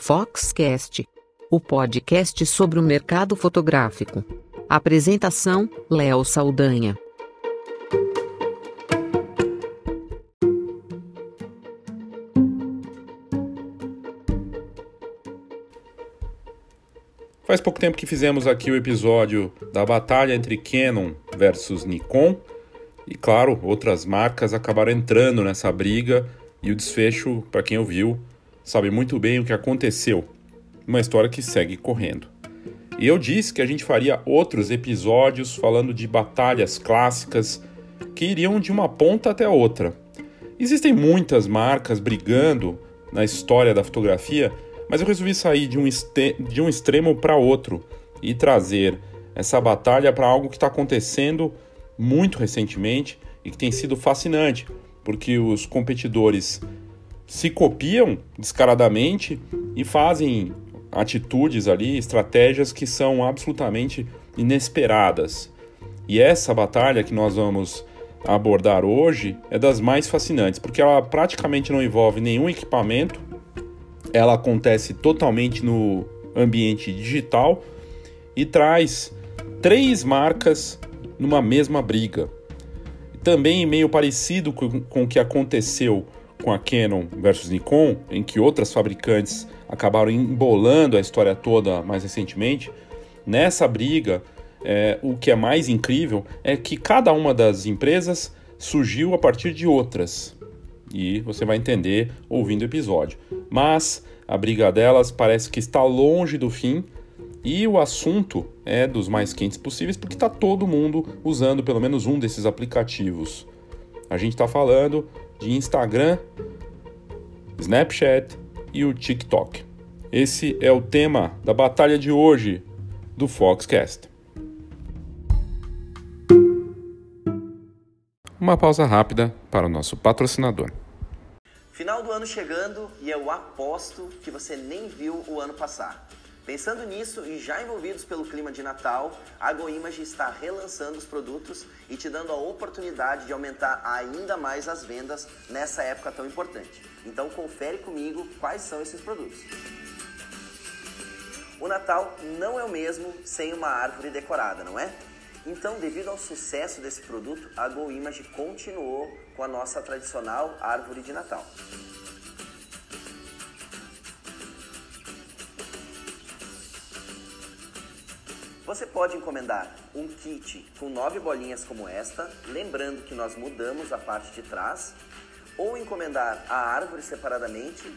Foxcast, o podcast sobre o mercado fotográfico. Apresentação: Léo Saldanha. Faz pouco tempo que fizemos aqui o episódio da batalha entre Canon versus Nikon e, claro, outras marcas acabaram entrando nessa briga e o desfecho, para quem ouviu, sabe muito bem o que aconteceu. Uma história que segue correndo. E eu disse que a gente faria outros episódios falando de batalhas clássicas que iriam de uma ponta até a outra. Existem muitas marcas brigando na história da fotografia, mas eu resolvi sair de um, de um extremo para outro e trazer essa batalha para algo que está acontecendo muito recentemente e que tem sido fascinante, porque os competidores se copiam descaradamente e fazem atitudes ali, estratégias que são absolutamente inesperadas. E essa batalha que nós vamos abordar hoje é das mais fascinantes, porque ela praticamente não envolve nenhum equipamento, ela acontece totalmente no ambiente digital e traz três marcas numa mesma briga. Também meio parecido com, o que aconteceu com a Canon versus Nikon, em que outras fabricantes acabaram embolando a história toda mais recentemente, nessa briga, é, o que é mais incrível é que cada uma das empresas surgiu a partir de outras. E você vai entender ouvindo o episódio. Mas a briga delas parece que está longe do fim e o assunto é dos mais quentes possíveis porque está todo mundo usando pelo menos um desses aplicativos. A gente está falando de Instagram, Snapchat e o TikTok. Esse é o tema da batalha de hoje do Foxcast. Uma pausa rápida para o nosso patrocinador. Final do ano chegando e eu aposto que você nem viu o ano passar. Pensando nisso e já envolvidos pelo clima de Natal, a GoImage está relançando os produtos e te dando a oportunidade de aumentar ainda mais as vendas nessa época tão importante. Então confere comigo quais são esses produtos. O Natal não é o mesmo sem uma árvore decorada, não é? Então, devido ao sucesso desse produto, a GoImage continuou com a nossa tradicional árvore de Natal. Você pode encomendar um kit com nove bolinhas como esta, lembrando que nós mudamos a parte de trás, ou encomendar a árvore separadamente,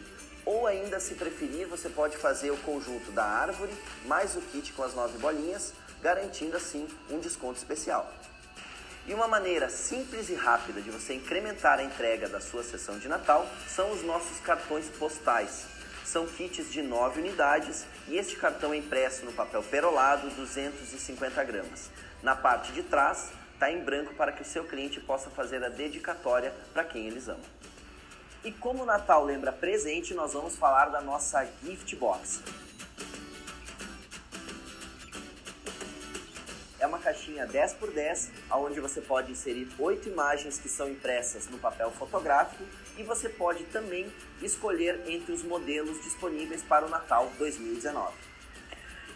ou ainda, se preferir, você pode fazer o conjunto da árvore mais o kit com as nove bolinhas, garantindo assim um desconto especial. E uma maneira simples e rápida de você incrementar a entrega da sua sessão de Natal são os nossos cartões postais são kits de 9 unidades e este cartão é impresso no papel perolado 250 gramas. Na parte de trás está em branco para que o seu cliente possa fazer a dedicatória para quem eles amam. E como o Natal lembra presente, nós vamos falar da nossa gift box. é uma caixinha 10 por 10, onde você pode inserir oito imagens que são impressas no papel fotográfico e você pode também escolher entre os modelos disponíveis para o Natal 2019.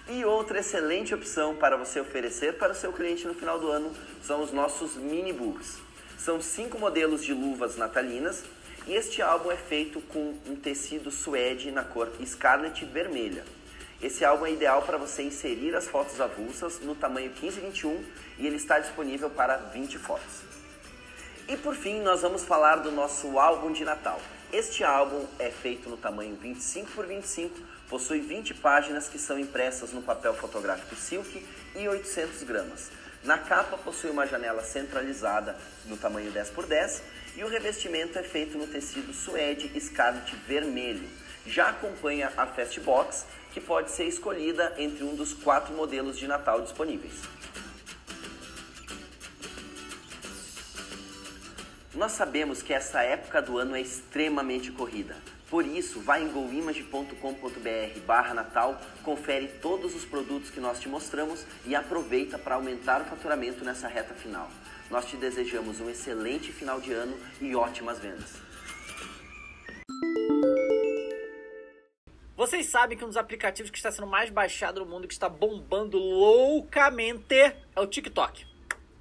E outra excelente opção para você oferecer para o seu cliente no final do ano são os nossos mini books. São cinco modelos de luvas natalinas e este álbum é feito com um tecido suede na cor Scarlet vermelha. Esse álbum é ideal para você inserir as fotos avulsas no tamanho 1521 e ele está disponível para 20 fotos. E por fim, nós vamos falar do nosso álbum de Natal. Este álbum é feito no tamanho 25 por 25, possui 20 páginas que são impressas no papel fotográfico Silk e 800 gramas. Na capa possui uma janela centralizada no tamanho 10 por 10 e o revestimento é feito no tecido suede Scarlet vermelho. Já acompanha a Fastbox que pode ser escolhida entre um dos quatro modelos de Natal disponíveis. Nós sabemos que essa época do ano é extremamente corrida. Por isso, vá em goimage.com.br barra Natal, confere todos os produtos que nós te mostramos e aproveita para aumentar o faturamento nessa reta final. Nós te desejamos um excelente final de ano e ótimas vendas. Vocês sabem que um dos aplicativos que está sendo mais baixado no mundo, que está bombando loucamente, é o TikTok.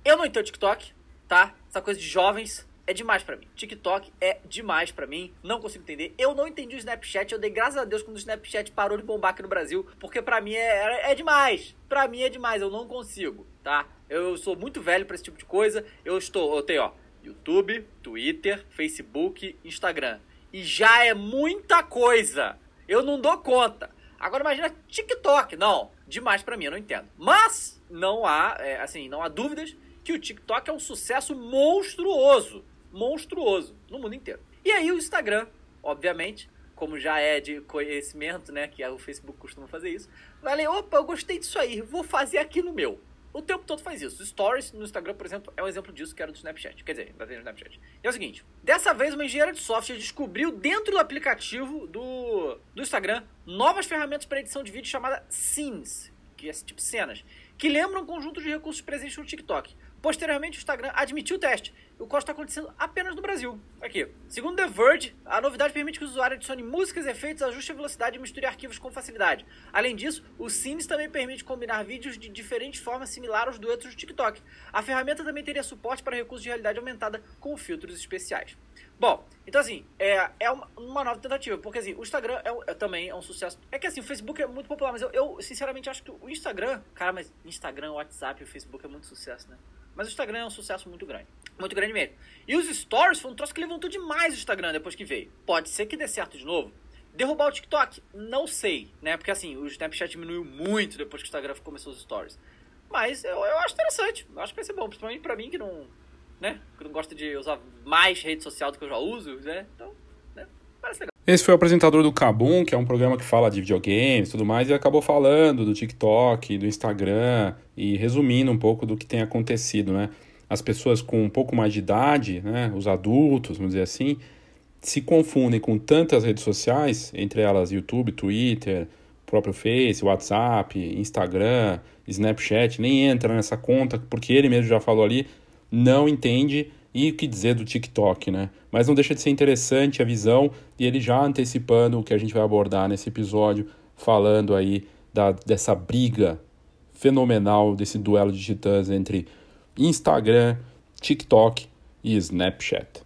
Eu não entendo TikTok, tá? Essa coisa de jovens é demais para mim. TikTok é demais para mim. Não consigo entender. Eu não entendi o Snapchat. Eu dei graças a Deus quando o Snapchat parou de bombar aqui no Brasil, porque para mim é, é, demais. Para mim é demais. Eu não consigo, tá? Eu sou muito velho para esse tipo de coisa. Eu estou, eu tenho, ó, YouTube, Twitter, Facebook, Instagram. E já é muita coisa. Eu não dou conta. Agora imagina TikTok. Não, demais para mim, eu não entendo. Mas não há, é, assim, não há dúvidas que o TikTok é um sucesso monstruoso, monstruoso no mundo inteiro. E aí o Instagram, obviamente, como já é de conhecimento, né, que o Facebook costuma fazer isso, vai ler, opa, eu gostei disso aí, vou fazer aqui no meu. O tempo todo faz isso. Stories no Instagram, por exemplo, é um exemplo disso que era do Snapchat. Quer dizer, vai ter no Snapchat. E é o seguinte: dessa vez, uma engenheira de software descobriu dentro do aplicativo do, do Instagram novas ferramentas para edição de vídeo chamada Scenes, que é tipo cenas, que lembram um conjunto de recursos presentes no TikTok. Posteriormente, o Instagram admitiu o teste, o qual está acontecendo apenas no Brasil. Aqui. Segundo The Verge, a novidade permite que o usuário adicione músicas, efeitos, ajuste a velocidade e misture arquivos com facilidade. Além disso, o Scenes também permite combinar vídeos de diferentes formas similar aos duetos do TikTok. A ferramenta também teria suporte para recursos de realidade aumentada com filtros especiais. Bom, então assim, é, é uma, uma nova tentativa, porque assim, o Instagram é, é, também é um sucesso. É que assim, o Facebook é muito popular, mas eu, eu sinceramente acho que o Instagram, cara, mas Instagram, WhatsApp e o Facebook é muito sucesso, né? Mas o Instagram é um sucesso muito grande. Muito grande mesmo. E os stories foi um troço que levantou demais o Instagram depois que veio. Pode ser que dê certo de novo. Derrubar o TikTok? Não sei, né? Porque assim, o Snapchat diminuiu muito depois que o Instagram começou os stories. Mas eu, eu acho interessante. Eu acho que vai ser bom. Principalmente pra mim que não. Né? Que não gosta de usar mais rede social do que eu já uso, né? Então, né? Parece legal. Esse foi o apresentador do Kabum, que é um programa que fala de videogames e tudo mais, e acabou falando do TikTok, do Instagram, e resumindo um pouco do que tem acontecido, né? As pessoas com um pouco mais de idade, né, os adultos, vamos dizer assim, se confundem com tantas redes sociais, entre elas YouTube, Twitter, próprio Face, WhatsApp, Instagram, Snapchat, nem entra nessa conta, porque ele mesmo já falou ali, não entende e o que dizer do TikTok, né? Mas não deixa de ser interessante a visão e ele já antecipando o que a gente vai abordar nesse episódio, falando aí da, dessa briga fenomenal, desse duelo de titãs entre Instagram, TikTok e Snapchat.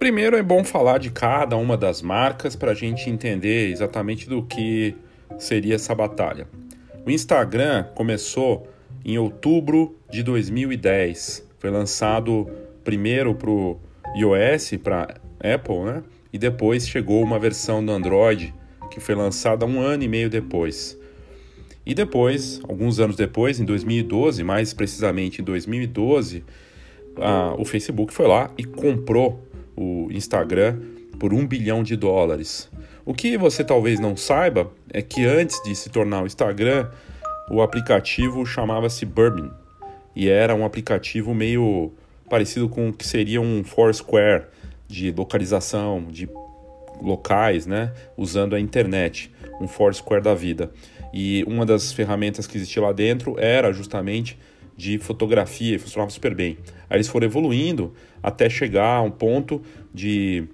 Primeiro é bom falar de cada uma das marcas para a gente entender exatamente do que seria essa batalha. O Instagram começou em outubro de 2010. Foi lançado primeiro para o iOS, para Apple, né? E depois chegou uma versão do Android que foi lançada um ano e meio depois. E depois, alguns anos depois, em 2012, mais precisamente em 2012, a, o Facebook foi lá e comprou o Instagram por um bilhão de dólares. O que você talvez não saiba é que antes de se tornar o Instagram, o aplicativo chamava-se Bourbon e era um aplicativo meio parecido com o que seria um Foursquare de localização de locais, né, usando a internet, um Foursquare da vida. E uma das ferramentas que existia lá dentro era justamente de fotografia e funcionava super bem. Aí eles foram evoluindo até chegar a um ponto de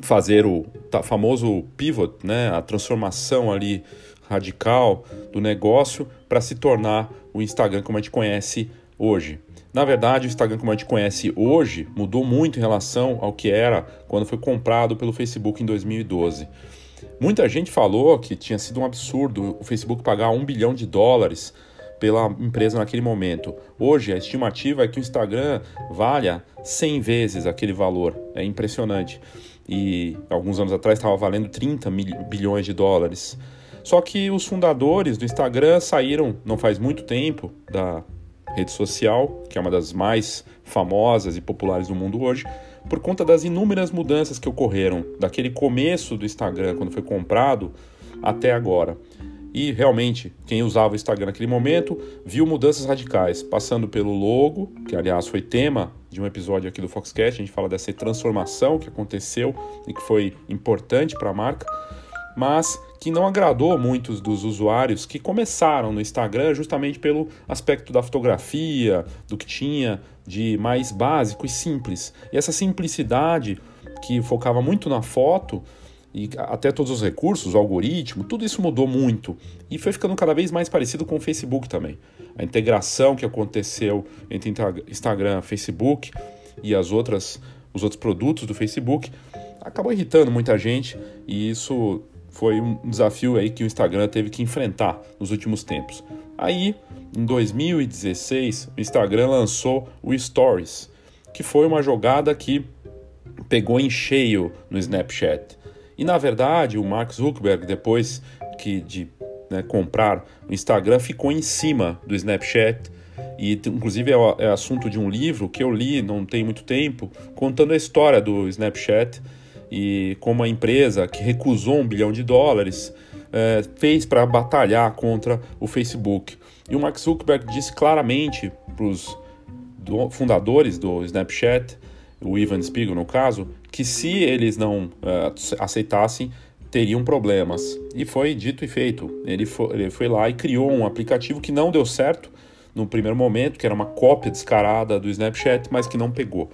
fazer o famoso pivot, né, a transformação ali radical do negócio para se tornar o Instagram como a gente conhece hoje. Na verdade, o Instagram como a gente conhece hoje mudou muito em relação ao que era quando foi comprado pelo Facebook em 2012. Muita gente falou que tinha sido um absurdo o Facebook pagar um bilhão de dólares pela empresa naquele momento. Hoje, a estimativa é que o Instagram valha 100 vezes aquele valor. É impressionante e alguns anos atrás estava valendo 30 bilhões de dólares. Só que os fundadores do Instagram saíram não faz muito tempo da rede social, que é uma das mais famosas e populares do mundo hoje, por conta das inúmeras mudanças que ocorreram daquele começo do Instagram, quando foi comprado, até agora. E realmente, quem usava o Instagram naquele momento viu mudanças radicais, passando pelo logo, que aliás foi tema de um episódio aqui do Foxcast, a gente fala dessa transformação que aconteceu e que foi importante para a marca, mas que não agradou muitos dos usuários que começaram no Instagram justamente pelo aspecto da fotografia, do que tinha de mais básico e simples. E essa simplicidade que focava muito na foto e até todos os recursos, o algoritmo, tudo isso mudou muito e foi ficando cada vez mais parecido com o Facebook também. A integração que aconteceu entre Instagram, Facebook e as outras, os outros produtos do Facebook acabou irritando muita gente e isso foi um desafio aí que o Instagram teve que enfrentar nos últimos tempos. Aí, em 2016, o Instagram lançou o Stories, que foi uma jogada que pegou em cheio no Snapchat. E na verdade, o Mark Zuckerberg, depois que de né, comprar o Instagram, ficou em cima do Snapchat. E inclusive é, é assunto de um livro que eu li não tem muito tempo, contando a história do Snapchat e como a empresa que recusou um bilhão de dólares é, fez para batalhar contra o Facebook. E o Mark Zuckerberg disse claramente para os fundadores do Snapchat, o Ivan Spiegel no caso, que se eles não é, aceitassem, teriam problemas. E foi dito e feito. Ele foi, ele foi lá e criou um aplicativo que não deu certo no primeiro momento, que era uma cópia descarada do Snapchat, mas que não pegou.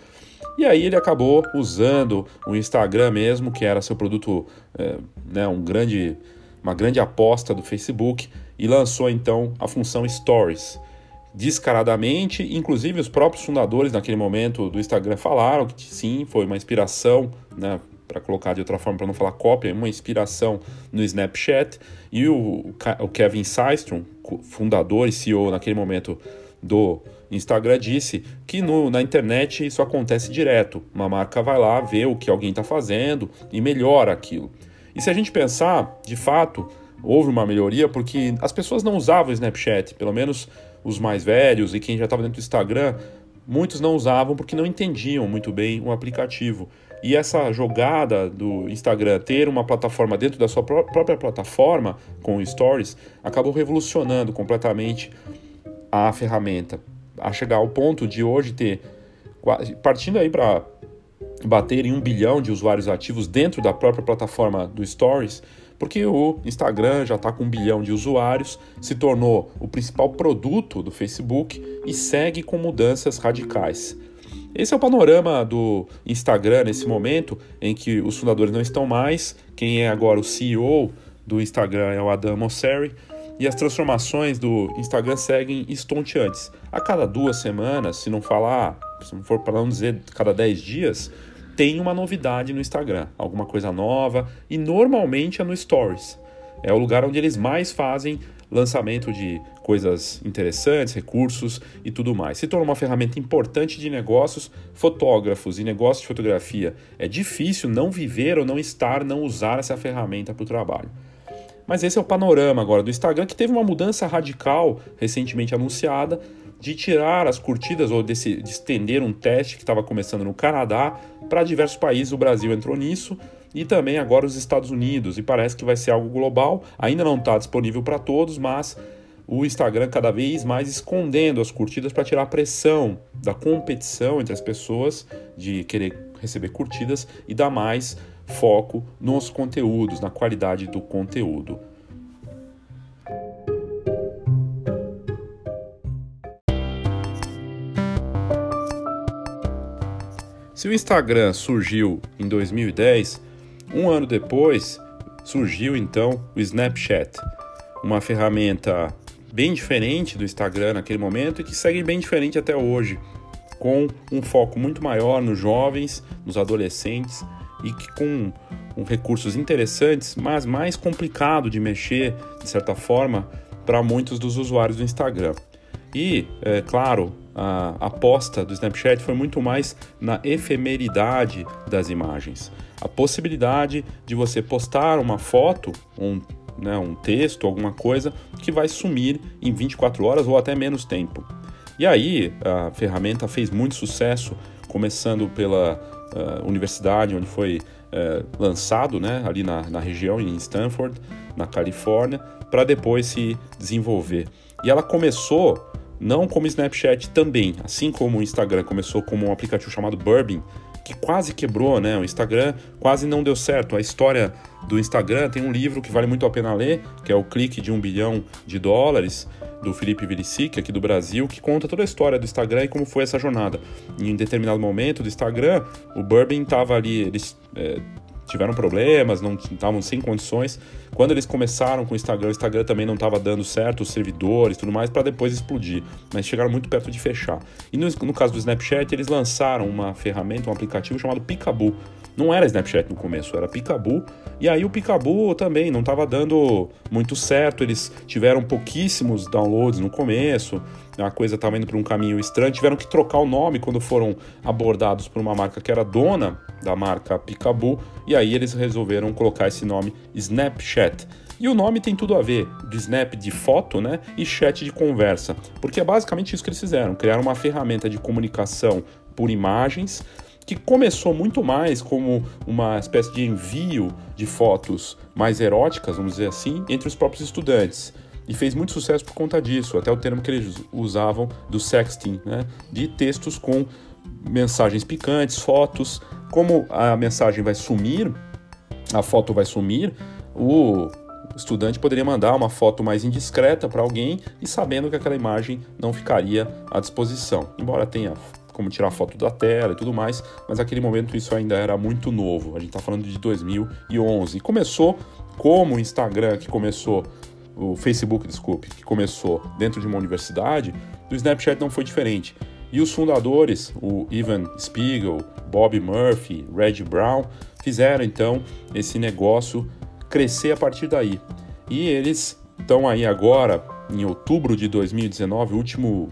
E aí ele acabou usando o Instagram mesmo, que era seu produto, é, né, um grande, uma grande aposta do Facebook, e lançou então a função Stories. Descaradamente, inclusive os próprios fundadores naquele momento do Instagram falaram que sim, foi uma inspiração, né, para colocar de outra forma, para não falar cópia, uma inspiração no Snapchat. E o, o Kevin Systrom, fundador e CEO naquele momento do Instagram disse que no, na internet isso acontece direto. Uma marca vai lá, vê o que alguém está fazendo e melhora aquilo. E se a gente pensar, de fato, houve uma melhoria porque as pessoas não usavam o Snapchat, pelo menos os mais velhos e quem já estava dentro do Instagram, muitos não usavam porque não entendiam muito bem o aplicativo. E essa jogada do Instagram ter uma plataforma dentro da sua própria plataforma com stories acabou revolucionando completamente a ferramenta a chegar ao ponto de hoje ter, partindo aí para bater em um bilhão de usuários ativos dentro da própria plataforma do Stories, porque o Instagram já está com um bilhão de usuários, se tornou o principal produto do Facebook e segue com mudanças radicais. Esse é o panorama do Instagram nesse momento em que os fundadores não estão mais. Quem é agora o CEO do Instagram é o Adam Mosseri e as transformações do Instagram seguem estonteantes. A cada duas semanas, se não falar, se não for para não dizer cada dez dias, tem uma novidade no Instagram, alguma coisa nova e normalmente é no Stories. É o lugar onde eles mais fazem lançamento de coisas interessantes, recursos e tudo mais. Se torna uma ferramenta importante de negócios, fotógrafos e negócios de fotografia. É difícil não viver ou não estar, não usar essa ferramenta para o trabalho. Mas esse é o panorama agora do Instagram, que teve uma mudança radical recentemente anunciada de tirar as curtidas ou de, de estender um teste que estava começando no Canadá para diversos países. O Brasil entrou nisso e também agora os Estados Unidos. E parece que vai ser algo global. Ainda não está disponível para todos, mas o Instagram cada vez mais escondendo as curtidas para tirar a pressão da competição entre as pessoas de querer receber curtidas e dar mais foco nos conteúdos, na qualidade do conteúdo. Se o Instagram surgiu em 2010, um ano depois surgiu então o Snapchat, uma ferramenta bem diferente do Instagram naquele momento e que segue bem diferente até hoje, com um foco muito maior nos jovens, nos adolescentes e que com, com recursos interessantes, mas mais complicado de mexer, de certa forma, para muitos dos usuários do Instagram. E, é, claro, a aposta do Snapchat foi muito mais na efemeridade das imagens. A possibilidade de você postar uma foto, um, né, um texto, alguma coisa, que vai sumir em 24 horas ou até menos tempo. E aí a ferramenta fez muito sucesso, começando pela uh, universidade onde foi uh, lançado, né, ali na, na região, em Stanford, na Califórnia, para depois se desenvolver. E ela começou não como Snapchat também, assim como o Instagram começou como um aplicativo chamado Burbin, que quase quebrou, né? O Instagram quase não deu certo. A história do Instagram tem um livro que vale muito a pena ler, que é o Clique de um Bilhão de Dólares, do Felipe Vilicic, aqui do Brasil, que conta toda a história do Instagram e como foi essa jornada. Em determinado momento do Instagram, o Burbin estava ali, eles é, tiveram problemas, não estavam sem condições. Quando eles começaram com o Instagram, o Instagram também não estava dando certo, os servidores tudo mais, para depois explodir. Mas chegaram muito perto de fechar. E no, no, caso do Snapchat, eles lançaram uma ferramenta, um aplicativo chamado Picaboo. Não era Snapchat no começo, era Picaboo. E aí o Picaboo também não estava dando muito certo, eles tiveram pouquíssimos downloads no começo a coisa estava indo para um caminho estranho, tiveram que trocar o nome quando foram abordados por uma marca que era dona da marca Picaboo, e aí eles resolveram colocar esse nome Snapchat. E o nome tem tudo a ver, de snap de foto, né, e chat de conversa, porque é basicamente isso que eles fizeram, criaram uma ferramenta de comunicação por imagens, que começou muito mais como uma espécie de envio de fotos mais eróticas, vamos dizer assim, entre os próprios estudantes e fez muito sucesso por conta disso, até o termo que eles usavam do sexting, né? de textos com mensagens picantes, fotos. Como a mensagem vai sumir, a foto vai sumir, o estudante poderia mandar uma foto mais indiscreta para alguém e sabendo que aquela imagem não ficaria à disposição. Embora tenha como tirar foto da tela e tudo mais, mas naquele momento isso ainda era muito novo. A gente está falando de 2011. E começou como o Instagram, que começou o Facebook, desculpe, que começou dentro de uma universidade, do Snapchat não foi diferente. E os fundadores, o Ivan Spiegel, Bob Murphy, Red Brown, fizeram então esse negócio crescer a partir daí. E eles estão aí agora, em outubro de 2019, o último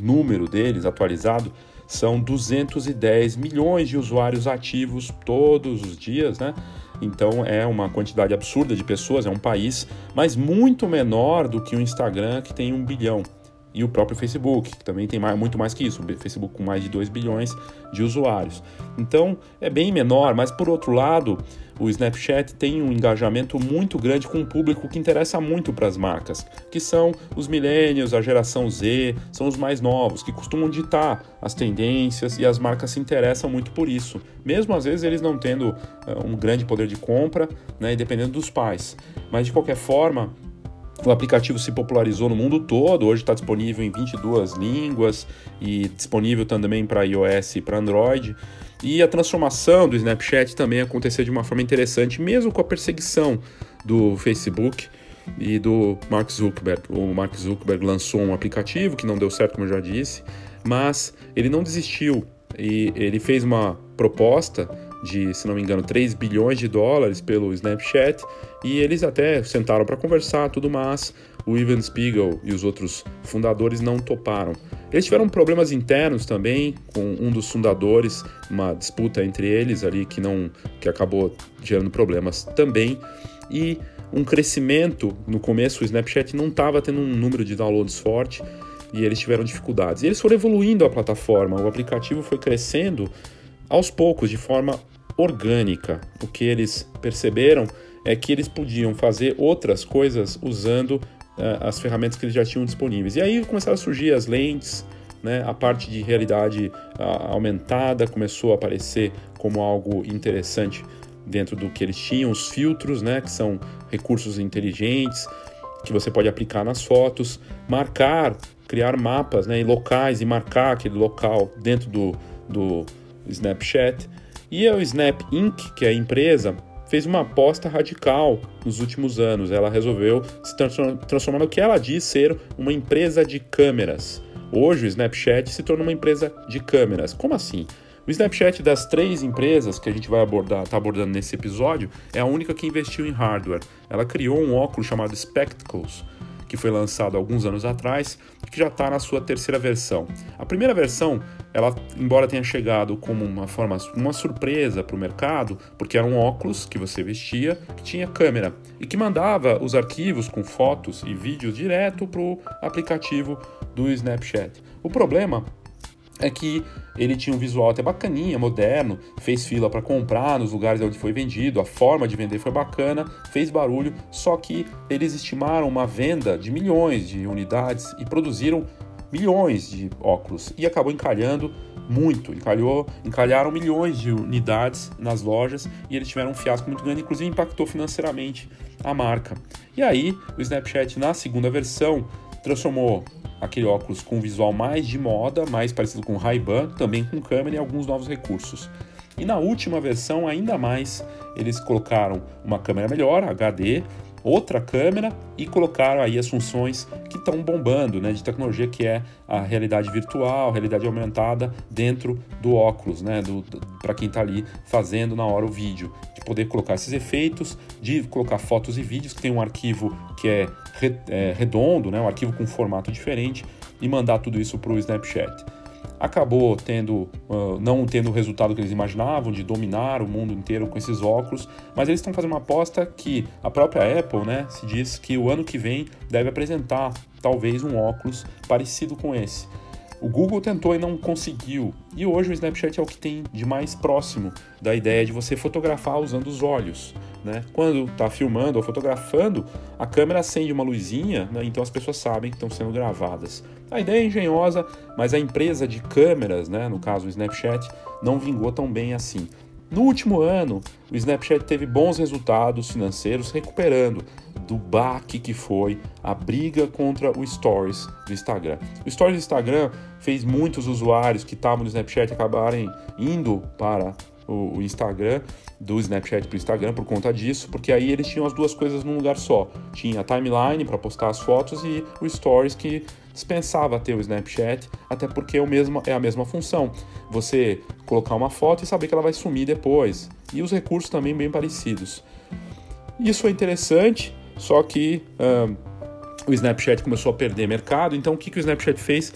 número deles atualizado são 210 milhões de usuários ativos todos os dias, né? Então é uma quantidade absurda de pessoas, é um país, mas muito menor do que o Instagram, que tem um bilhão. E o próprio Facebook, que também tem mais, muito mais que isso, o Facebook com mais de 2 bilhões de usuários. Então é bem menor, mas por outro lado, o Snapchat tem um engajamento muito grande com um público que interessa muito para as marcas, que são os millennials, a geração Z, são os mais novos, que costumam ditar as tendências e as marcas se interessam muito por isso, mesmo às vezes eles não tendo uh, um grande poder de compra, né, dependendo dos pais. Mas de qualquer forma, o aplicativo se popularizou no mundo todo, hoje está disponível em 22 línguas e disponível também para iOS e para Android. E a transformação do Snapchat também aconteceu de uma forma interessante, mesmo com a perseguição do Facebook e do Mark Zuckerberg. O Mark Zuckerberg lançou um aplicativo que não deu certo, como eu já disse, mas ele não desistiu e ele fez uma proposta de, se não me engano, 3 bilhões de dólares pelo Snapchat e eles até sentaram para conversar, tudo mas o Ivan Spiegel e os outros fundadores não toparam. Eles tiveram problemas internos também com um dos fundadores, uma disputa entre eles ali que não que acabou gerando problemas também e um crescimento no começo o Snapchat não estava tendo um número de downloads forte e eles tiveram dificuldades. E eles foram evoluindo a plataforma, o aplicativo foi crescendo aos poucos de forma orgânica. O que eles perceberam é que eles podiam fazer outras coisas usando uh, as ferramentas que eles já tinham disponíveis. E aí começaram a surgir as lentes, né, a parte de realidade uh, aumentada começou a aparecer como algo interessante dentro do que eles tinham, os filtros, né, que são recursos inteligentes que você pode aplicar nas fotos, marcar, criar mapas né, e locais e marcar aquele local dentro do, do Snapchat. E o Snap Inc., que é a empresa, fez uma aposta radical nos últimos anos. Ela resolveu se transformar no que ela diz ser uma empresa de câmeras. Hoje o Snapchat se tornou uma empresa de câmeras. Como assim? O Snapchat das três empresas que a gente vai abordar, está abordando nesse episódio, é a única que investiu em hardware. Ela criou um óculos chamado Spectacles, que foi lançado alguns anos atrás e que já está na sua terceira versão. A primeira versão, ela, embora tenha chegado como uma forma, uma surpresa para o mercado, porque era um óculos que você vestia que tinha câmera e que mandava os arquivos com fotos e vídeos direto para o aplicativo do Snapchat. O problema é que ele tinha um visual até bacaninha, moderno, fez fila para comprar nos lugares onde foi vendido, a forma de vender foi bacana, fez barulho, só que eles estimaram uma venda de milhões de unidades e produziram milhões de óculos e acabou encalhando muito, encalhou, encalharam milhões de unidades nas lojas e eles tiveram um fiasco muito grande, inclusive impactou financeiramente a marca. E aí, o Snapchat na segunda versão transformou aquele óculos com visual mais de moda, mais parecido com Ray-Ban, também com câmera e alguns novos recursos. E na última versão, ainda mais, eles colocaram uma câmera melhor, HD, outra câmera e colocaram aí as funções que estão bombando, né, de tecnologia que é a realidade virtual, realidade aumentada dentro do óculos, né, do, do para quem está ali fazendo na hora o vídeo, de poder colocar esses efeitos, de colocar fotos e vídeos que tem um arquivo que é, re, é redondo, né, um arquivo com formato diferente e mandar tudo isso para o Snapchat acabou tendo uh, não tendo o resultado que eles imaginavam de dominar o mundo inteiro com esses óculos, mas eles estão fazendo uma aposta que a própria Apple, né, se diz que o ano que vem deve apresentar talvez um óculos parecido com esse. O Google tentou e não conseguiu. E hoje o Snapchat é o que tem de mais próximo da ideia de você fotografar usando os olhos. Né? Quando está filmando ou fotografando, a câmera acende uma luzinha, né? então as pessoas sabem que estão sendo gravadas. A ideia é engenhosa, mas a empresa de câmeras, né? no caso o Snapchat, não vingou tão bem assim. No último ano, o Snapchat teve bons resultados financeiros, recuperando do baque que foi a briga contra o Stories do Instagram. O Stories do Instagram fez muitos usuários que estavam no Snapchat acabarem indo para o, Instagram, do Snapchat para o Instagram por conta disso, porque aí eles tinham as duas coisas num lugar só. Tinha a timeline para postar as fotos e o Stories que dispensava ter o Snapchat, até porque é, o mesmo, é a mesma função. Você colocar uma foto e saber que ela vai sumir depois. E os recursos também bem parecidos. Isso é interessante, só que o Snapchat começou a perder mercado, então o que, que o Snapchat fez?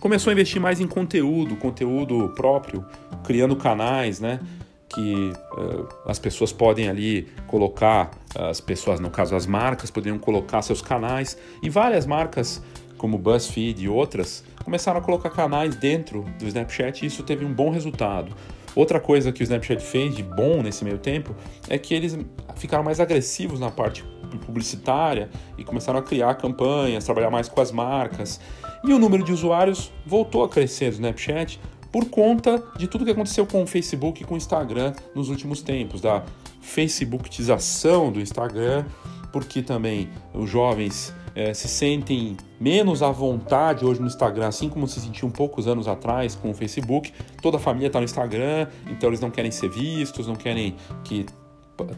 Começou a investir mais em conteúdo, conteúdo próprio, criando canais, né? Que uh, as pessoas podem ali colocar, as pessoas, no caso as marcas, poderiam colocar seus canais, e várias marcas, como BuzzFeed e outras, começaram a colocar canais dentro do Snapchat e isso teve um bom resultado. Outra coisa que o Snapchat fez de bom nesse meio tempo é que eles ficaram mais agressivos na parte publicitária e começaram a criar campanhas, trabalhar mais com as marcas. E o número de usuários voltou a crescer no Snapchat por conta de tudo que aconteceu com o Facebook e com o Instagram nos últimos tempos, da facebookização do Instagram, porque também os jovens é, se sentem menos à vontade hoje no Instagram, assim como se sentiam poucos anos atrás com o Facebook. Toda a família está no Instagram, então eles não querem ser vistos, não querem que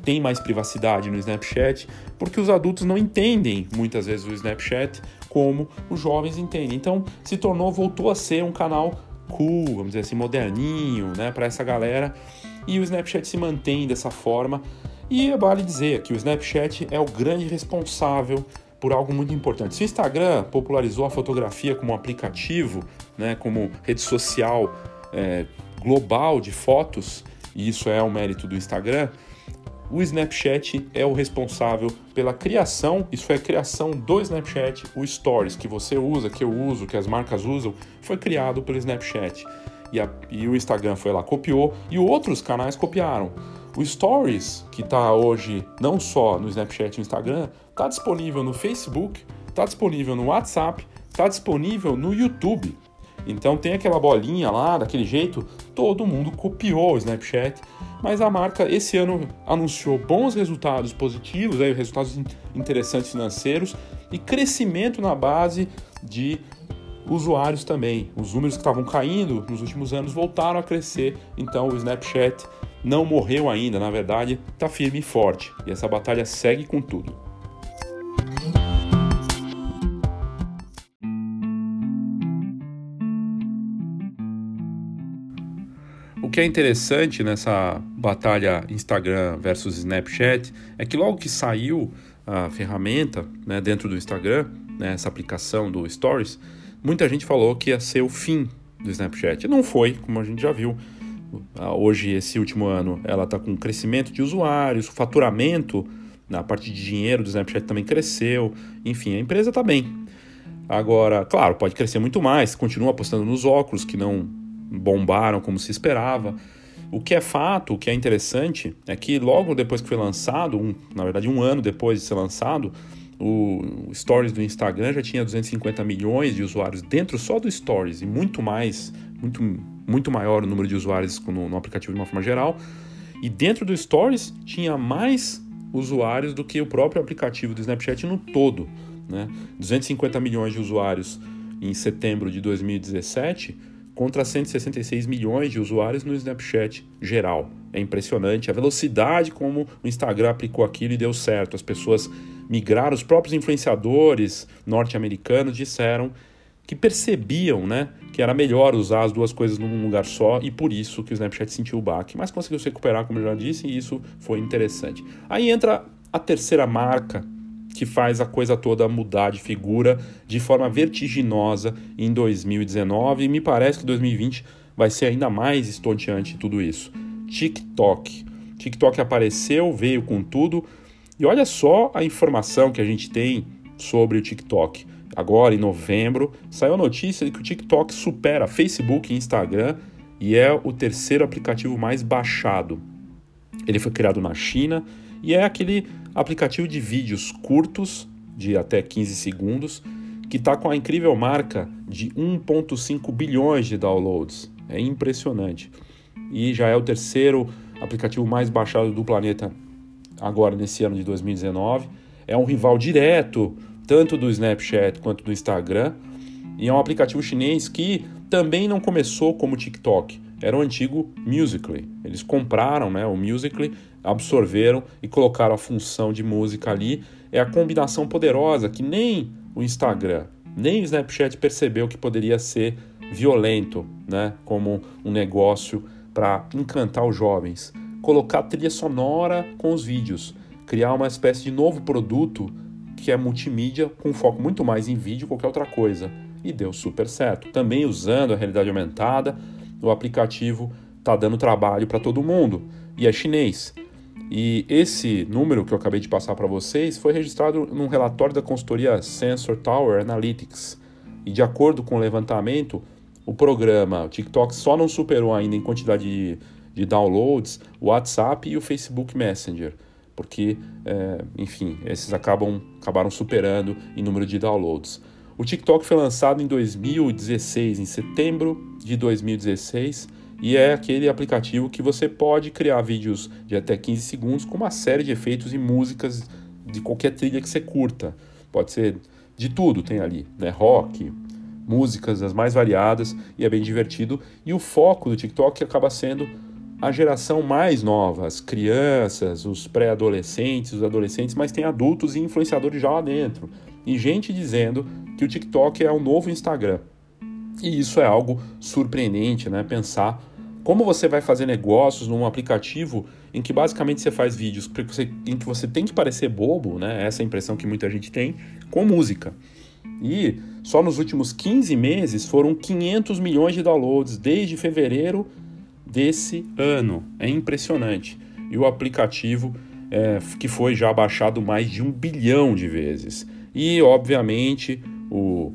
tem mais privacidade no Snapchat, porque os adultos não entendem muitas vezes o Snapchat como os jovens entendem. Então se tornou, voltou a ser um canal cool, vamos dizer assim, moderninho, né, para essa galera. E o Snapchat se mantém dessa forma. E vale dizer que o Snapchat é o grande responsável por algo muito importante. Se o Instagram popularizou a fotografia como um aplicativo, né, como rede social é, global de fotos, e isso é o mérito do Instagram, o Snapchat é o responsável pela criação, isso é criação do Snapchat, o Stories que você usa, que eu uso, que as marcas usam, foi criado pelo Snapchat. E, a, e o Instagram foi lá, copiou, e outros canais copiaram. O Stories, que está hoje não só no Snapchat e no Instagram, está disponível no Facebook, está disponível no WhatsApp, está disponível no YouTube. Então tem aquela bolinha lá, daquele jeito, todo mundo copiou o Snapchat, mas a marca esse ano anunciou bons resultados positivos, aí, resultados interessantes financeiros e crescimento na base de usuários também. Os números que estavam caindo nos últimos anos voltaram a crescer, então o Snapchat não morreu ainda, na verdade, está firme e forte. E essa batalha segue com tudo. Que é interessante nessa batalha Instagram versus Snapchat é que logo que saiu a ferramenta né, dentro do Instagram, né, essa aplicação do Stories, muita gente falou que ia ser o fim do Snapchat. Não foi, como a gente já viu. Hoje, esse último ano, ela está com crescimento de usuários, faturamento na parte de dinheiro do Snapchat também cresceu. Enfim, a empresa está bem. Agora, claro, pode crescer muito mais. Continua apostando nos óculos, que não bombaram como se esperava. O que é fato, o que é interessante, é que logo depois que foi lançado, um, na verdade um ano depois de ser lançado, o Stories do Instagram já tinha 250 milhões de usuários dentro só do Stories e muito mais, muito muito maior o número de usuários no, no aplicativo de uma forma geral. E dentro do Stories tinha mais usuários do que o próprio aplicativo do Snapchat no todo. Né? 250 milhões de usuários em setembro de 2017 contra 166 milhões de usuários no Snapchat geral. É impressionante a velocidade como o Instagram aplicou aquilo e deu certo. As pessoas migraram, os próprios influenciadores norte-americanos disseram que percebiam, né, que era melhor usar as duas coisas num lugar só e por isso que o Snapchat sentiu o baque, mas conseguiu se recuperar, como eu já disse, e isso foi interessante. Aí entra a terceira marca que faz a coisa toda mudar de figura de forma vertiginosa em 2019 e me parece que 2020 vai ser ainda mais estonteante tudo isso. TikTok. TikTok apareceu, veio com tudo e olha só a informação que a gente tem sobre o TikTok. Agora, em novembro, saiu a notícia de que o TikTok supera Facebook e Instagram e é o terceiro aplicativo mais baixado. Ele foi criado na China e é aquele aplicativo de vídeos curtos, de até 15 segundos, que está com a incrível marca de 1,5 bilhões de downloads. É impressionante. E já é o terceiro aplicativo mais baixado do planeta agora nesse ano de 2019. É um rival direto tanto do Snapchat quanto do Instagram. E é um aplicativo chinês que também não começou como TikTok, era o antigo Musical.ly. Eles compraram né, o Musical.ly, absorveram e colocaram a função de música ali. É a combinação poderosa que nem o Instagram, nem o Snapchat percebeu que poderia ser violento, né, como um negócio para encantar os jovens. Colocar trilha sonora com os vídeos, criar uma espécie de novo produto que é multimídia com foco muito mais em vídeo que qualquer outra coisa. E deu super certo. Também usando a realidade aumentada, o aplicativo está dando trabalho para todo mundo e é chinês. E esse número que eu acabei de passar para vocês foi registrado num relatório da consultoria Sensor Tower Analytics. E de acordo com o levantamento, o programa o TikTok só não superou ainda em quantidade de, de downloads o WhatsApp e o Facebook Messenger porque, é, enfim, esses acabam, acabaram superando em número de downloads. O TikTok foi lançado em 2016, em setembro de 2016, e é aquele aplicativo que você pode criar vídeos de até 15 segundos com uma série de efeitos e músicas de qualquer trilha que você curta. Pode ser de tudo, tem ali, né? Rock, músicas as mais variadas e é bem divertido. E o foco do TikTok acaba sendo a geração mais nova, as crianças, os pré-adolescentes, os adolescentes, mas tem adultos e influenciadores já lá dentro. E gente dizendo que o TikTok é o novo Instagram. E isso é algo surpreendente, né? Pensar como você vai fazer negócios num aplicativo em que basicamente você faz vídeos em que você tem que parecer bobo, né? Essa é a impressão que muita gente tem, com música. E só nos últimos 15 meses foram 500 milhões de downloads desde fevereiro desse ano. É impressionante. E o aplicativo é, que foi já baixado mais de um bilhão de vezes. E, obviamente, o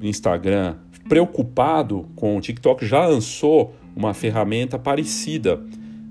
Instagram, preocupado com o TikTok, já lançou uma ferramenta parecida,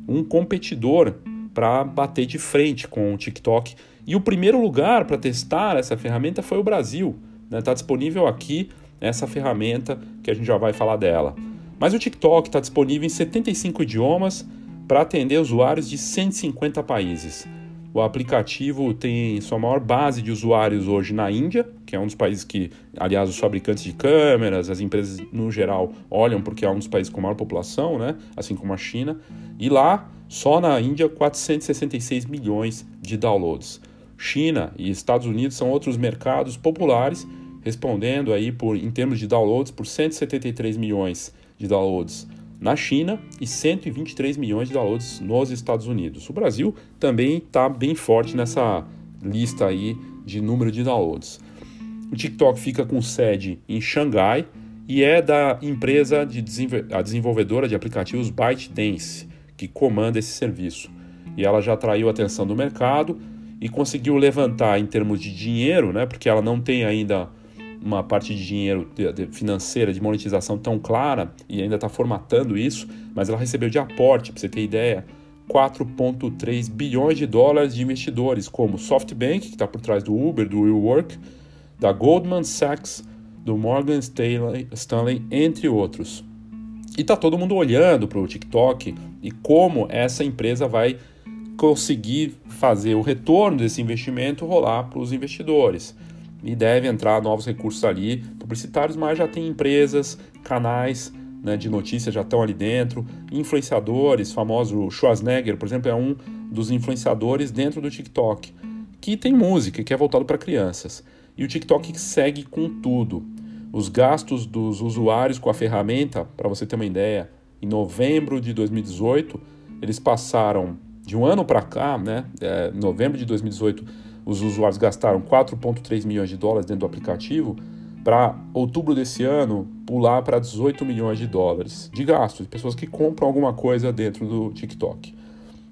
um competidor para bater de frente com o TikTok. E o primeiro lugar para testar essa ferramenta foi o Brasil. Está né? Tá disponível aqui essa ferramenta que a gente já vai falar dela. Mas o TikTok está disponível em 75 idiomas para atender usuários de 150 países. O aplicativo tem sua maior base de usuários hoje na Índia, que é um dos países que, aliás, os fabricantes de câmeras, as empresas no geral olham porque é um dos países com maior população, né? assim como a China. E lá, só na Índia, 466 milhões de downloads. China e Estados Unidos são outros mercados populares, respondendo aí por, em termos de downloads por 173 milhões de downloads na China e 123 milhões de downloads nos Estados Unidos. O Brasil também está bem forte nessa lista aí de número de downloads. O TikTok fica com sede em Xangai e é da empresa de a desenvolvedora de aplicativos ByteDance que comanda esse serviço. E ela já atraiu a atenção do mercado e conseguiu levantar em termos de dinheiro, né, porque ela não tem ainda uma parte de dinheiro financeira, de monetização tão clara e ainda está formatando isso, mas ela recebeu de aporte, para você ter ideia, 4,3 bilhões de dólares de investidores, como SoftBank, que está por trás do Uber, do WeWork, da Goldman Sachs, do Morgan Stanley, Stanley, entre outros. E tá todo mundo olhando para o TikTok e como essa empresa vai conseguir fazer o retorno desse investimento rolar para os investidores. E deve entrar novos recursos ali, publicitários, mas já tem empresas, canais né, de notícias já estão ali dentro, influenciadores, famoso Schwarzenegger, por exemplo, é um dos influenciadores dentro do TikTok, que tem música, que é voltado para crianças. E o TikTok segue com tudo. Os gastos dos usuários com a ferramenta, para você ter uma ideia, em novembro de 2018, eles passaram de um ano para cá, né, é, novembro de 2018, os usuários gastaram 4,3 milhões de dólares dentro do aplicativo, para outubro desse ano pular para 18 milhões de dólares de gastos, de pessoas que compram alguma coisa dentro do TikTok.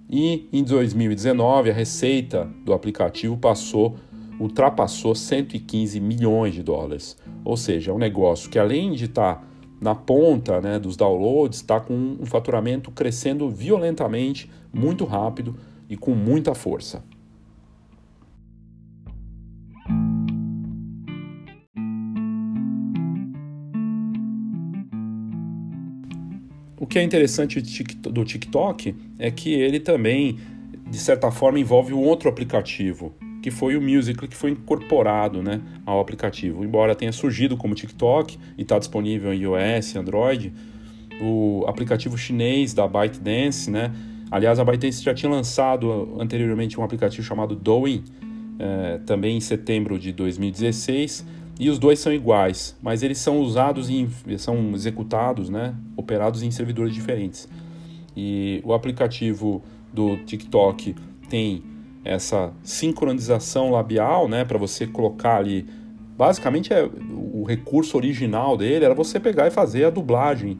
E em 2019, a receita do aplicativo passou, ultrapassou 115 milhões de dólares. Ou seja, é um negócio que além de estar tá na ponta né, dos downloads, está com um faturamento crescendo violentamente, muito rápido e com muita força. O que é interessante do TikTok é que ele também, de certa forma, envolve um outro aplicativo, que foi o Musical.ly, que foi incorporado né, ao aplicativo. Embora tenha surgido como TikTok e está disponível em iOS, Android, o aplicativo chinês da ByteDance, né? Aliás, a ByteDance já tinha lançado anteriormente um aplicativo chamado Douyin, é, também em setembro de 2016, e os dois são iguais, mas eles são usados em, são executados, né, operados em servidores diferentes. E o aplicativo do TikTok tem essa sincronização labial, né, para você colocar ali. Basicamente, é, o recurso original dele era você pegar e fazer a dublagem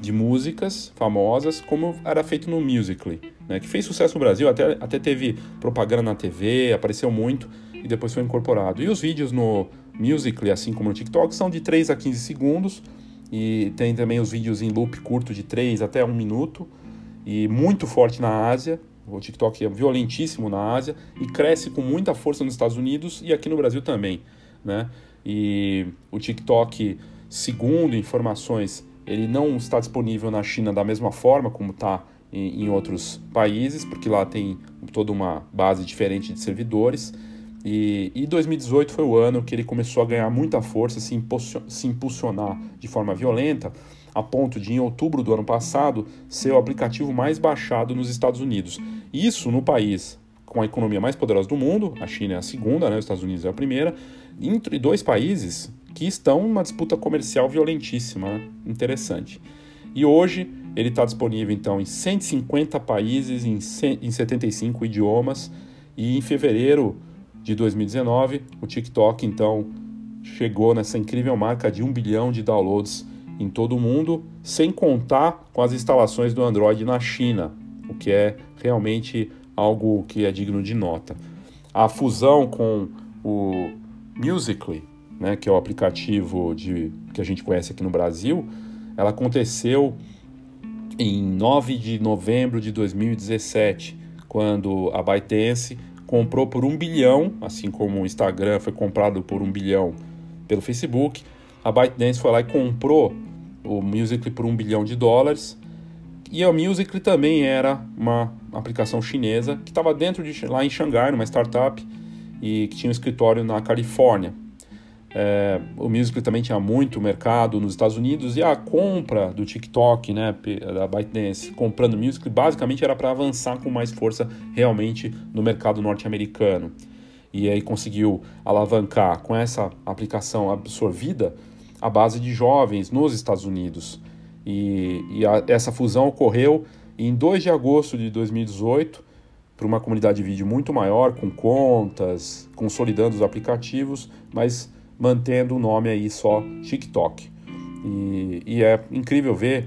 de músicas famosas, como era feito no Musical.ly, né, que fez sucesso no Brasil, até, até teve propaganda na TV, apareceu muito e depois foi incorporado. E os vídeos no Musical.ly, assim como no TikTok, são de 3 a 15 segundos e tem também os vídeos em loop curto de 3 até 1 minuto e muito forte na Ásia, o TikTok é violentíssimo na Ásia e cresce com muita força nos Estados Unidos e aqui no Brasil também, né? E o TikTok, segundo informações, ele não está disponível na China da mesma forma como está em, em outros países, porque lá tem toda uma base diferente de servidores. E, e 2018 foi o ano que ele começou a ganhar muita força, se, se impulsionar de forma violenta, a ponto de, em outubro do ano passado, ser o aplicativo mais baixado nos Estados Unidos. Isso no país com a economia mais poderosa do mundo, a China é a segunda, né, os Estados Unidos é a primeira, entre dois países que estão numa disputa comercial violentíssima, né? interessante. E hoje ele está disponível então em 150 países, em, em 75 idiomas, e em fevereiro de 2019 o TikTok então chegou nessa incrível marca de um bilhão de downloads em todo o mundo, sem contar com as instalações do Android na China, o que é realmente algo que é digno de nota. A fusão com o Musical.ly, né, que é o aplicativo de, que a gente conhece aqui no Brasil, ela aconteceu em 9 de novembro de 2017, quando a ByteDance comprou por um bilhão, assim como o Instagram foi comprado por um bilhão pelo Facebook, a ByteDance foi lá e comprou o Musical.ly por um bilhão de dólares. E a Musical.ly também era uma aplicação chinesa que estava dentro de lá em Xangai, numa startup, e que tinha um escritório na Califórnia. É, o Musical.ly também tinha muito mercado nos Estados Unidos e a compra do TikTok, né, da ByteDance, comprando o basicamente era para avançar com mais força realmente no mercado norte-americano. E aí conseguiu alavancar com essa aplicação absorvida a base de jovens nos Estados Unidos. E, e a, essa fusão ocorreu em 2 de agosto de 2018 para uma comunidade de vídeo muito maior, com contas, consolidando os aplicativos, mas mantendo o nome aí só TikTok. E, e é incrível ver